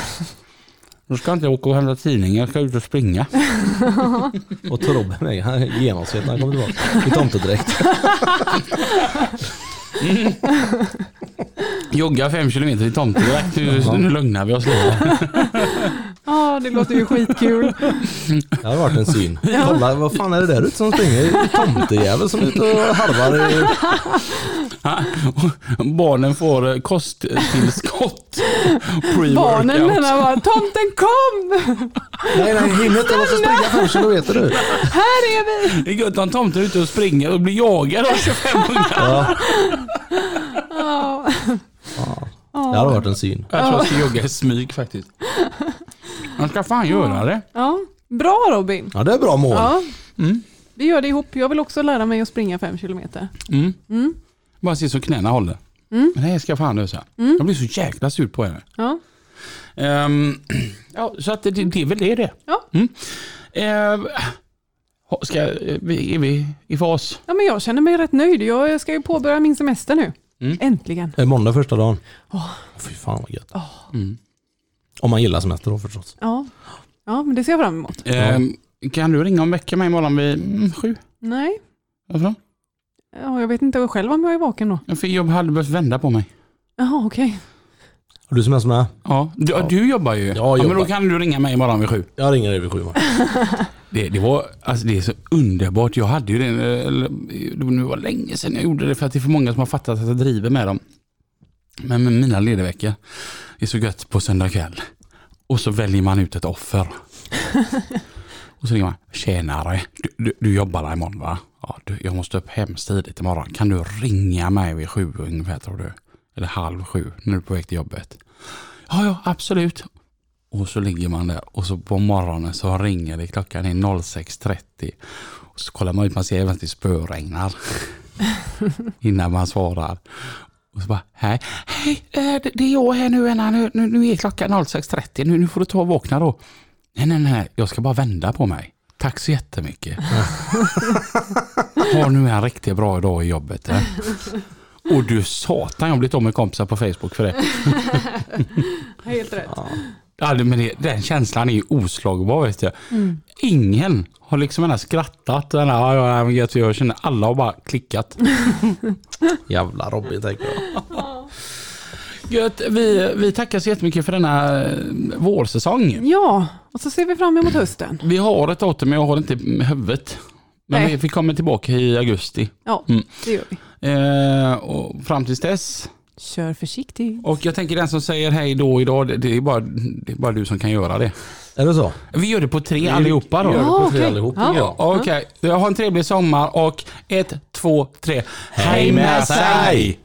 Då ska inte jag åka och hämta tidningar, jag ska ut och springa. Och Tobbe mig, han är genomsvet när han kommer tillbaka. I tomtedräkt. Jogga fem kilometer i tomtedräkt, nu, nu lugnar vi oss lite. Ja, det låter ju skitkul. Det har varit en syn. Kolla, vad fan är det där ute som springer? Tomtejävel som är ute och harvar. i- Barnen får eh, kosttillskott. Barnen Pre-workout. menar bara, tomten kom! Nej, nej, hinner inte. Jag måste springa fem kilometer nu. Här är vi! Det är gött om tomten är ute och springer och blir jagad av 25 ungar. Ja, Ja. det hade varit en syn. Jag tror jag ska jogga i smyg faktiskt. Man ska fan göra det. Ja. Bra Robin! Ja, det är bra mål. Ja. Mm. Vi gör det ihop. Jag vill också lära mig att springa fem kilometer. Mm. Mm. Bara se så knäna håller. Mm. Men det här ska jag fan lösa. Mm. Jag blir så jäkla sur på henne. Ja. Ehm, ja, så att det, det är väl det det. Ja. Mm. Ehm, ska, är vi- är vi i fas? ja, men jag känner mig rätt nöjd. Jag ska ju påbörja min semester nu. Mm. Äntligen. Det är måndag första dagen. Åh. Fy fan vad gött. Mm. Om man gillar semester då förstås. Ja. ja, men det ser jag fram emot. Ehm, Kan du ringa och väcka mig imorgon vid mm, sju? Nej, Varför då? ja, jag vet inte själv om jag är vaken då. För jag hade behövt vända på mig. Jaha, okej. Har du semester med? Ja, du, du jobbar ju. Jag Ja, men då kan du ringa mig imorgon vid sju. Jag ringer dig vid sju. Mark. Det, det, var, alltså det är så underbart. Jag hade ju det, eller, det var länge sedan jag gjorde det för att det är för många som har fattat att jag driver med dem. Men med mina ledigveckor är så gött på söndag kväll. Och så väljer man ut ett offer. Och så ringer man, tjenare, du, du, du jobbar där imorgon va? Ja, du, jag måste upp hemskt tidigt imorgon. Kan du ringa mig vid sju ungefär tror du? Eller halv sju när du är på väg till jobbet. Ja, ja, absolut. Och så ligger man där och så på morgonen så ringer det klockan är 06.30. Och så kollar man ut, man ser även att det spöregnar. Innan man svarar. Och så bara, hej, hej, det det är jag här nu, Anna. nu, nu, nu är klockan 06.30, nu, nu får du ta och vakna då. Nej, nej, nej, jag ska bara vända på mig. Tack så jättemycket. ha nu en riktigt bra dag i jobbet. Eh. Och du satan, jag har blivit av med kompisar på Facebook för det. Helt rätt. Ja, det- men det, den känslan är ju oslagbar vet jag. Ingen har liksom ena skrattat. Den här, ja, ja, gött, jag känner alla har bara klickat. Jävla Robin tänker jag. Gött, vi, vi tackar så jättemycket för denna eh, vårsäsong. Ja, och så ser vi fram emot hösten. Vi har ett datum men jag har det inte med huvudet. Men Nej. vi, vi kommer tillbaka i augusti. Ja, Mm. det gör vi. Eh, och fram tills dess. Kör försiktigt. Och jag tänker den som säger hej då idag, det, är, bara, det är bara du som kan göra det. Är det så? Vi gör det på tre allihopa då. Vi gör det Ja, på tre okej. allihop Ja. Okej, jag har en trevlig sommar och ett, två, tre. Hej med sig!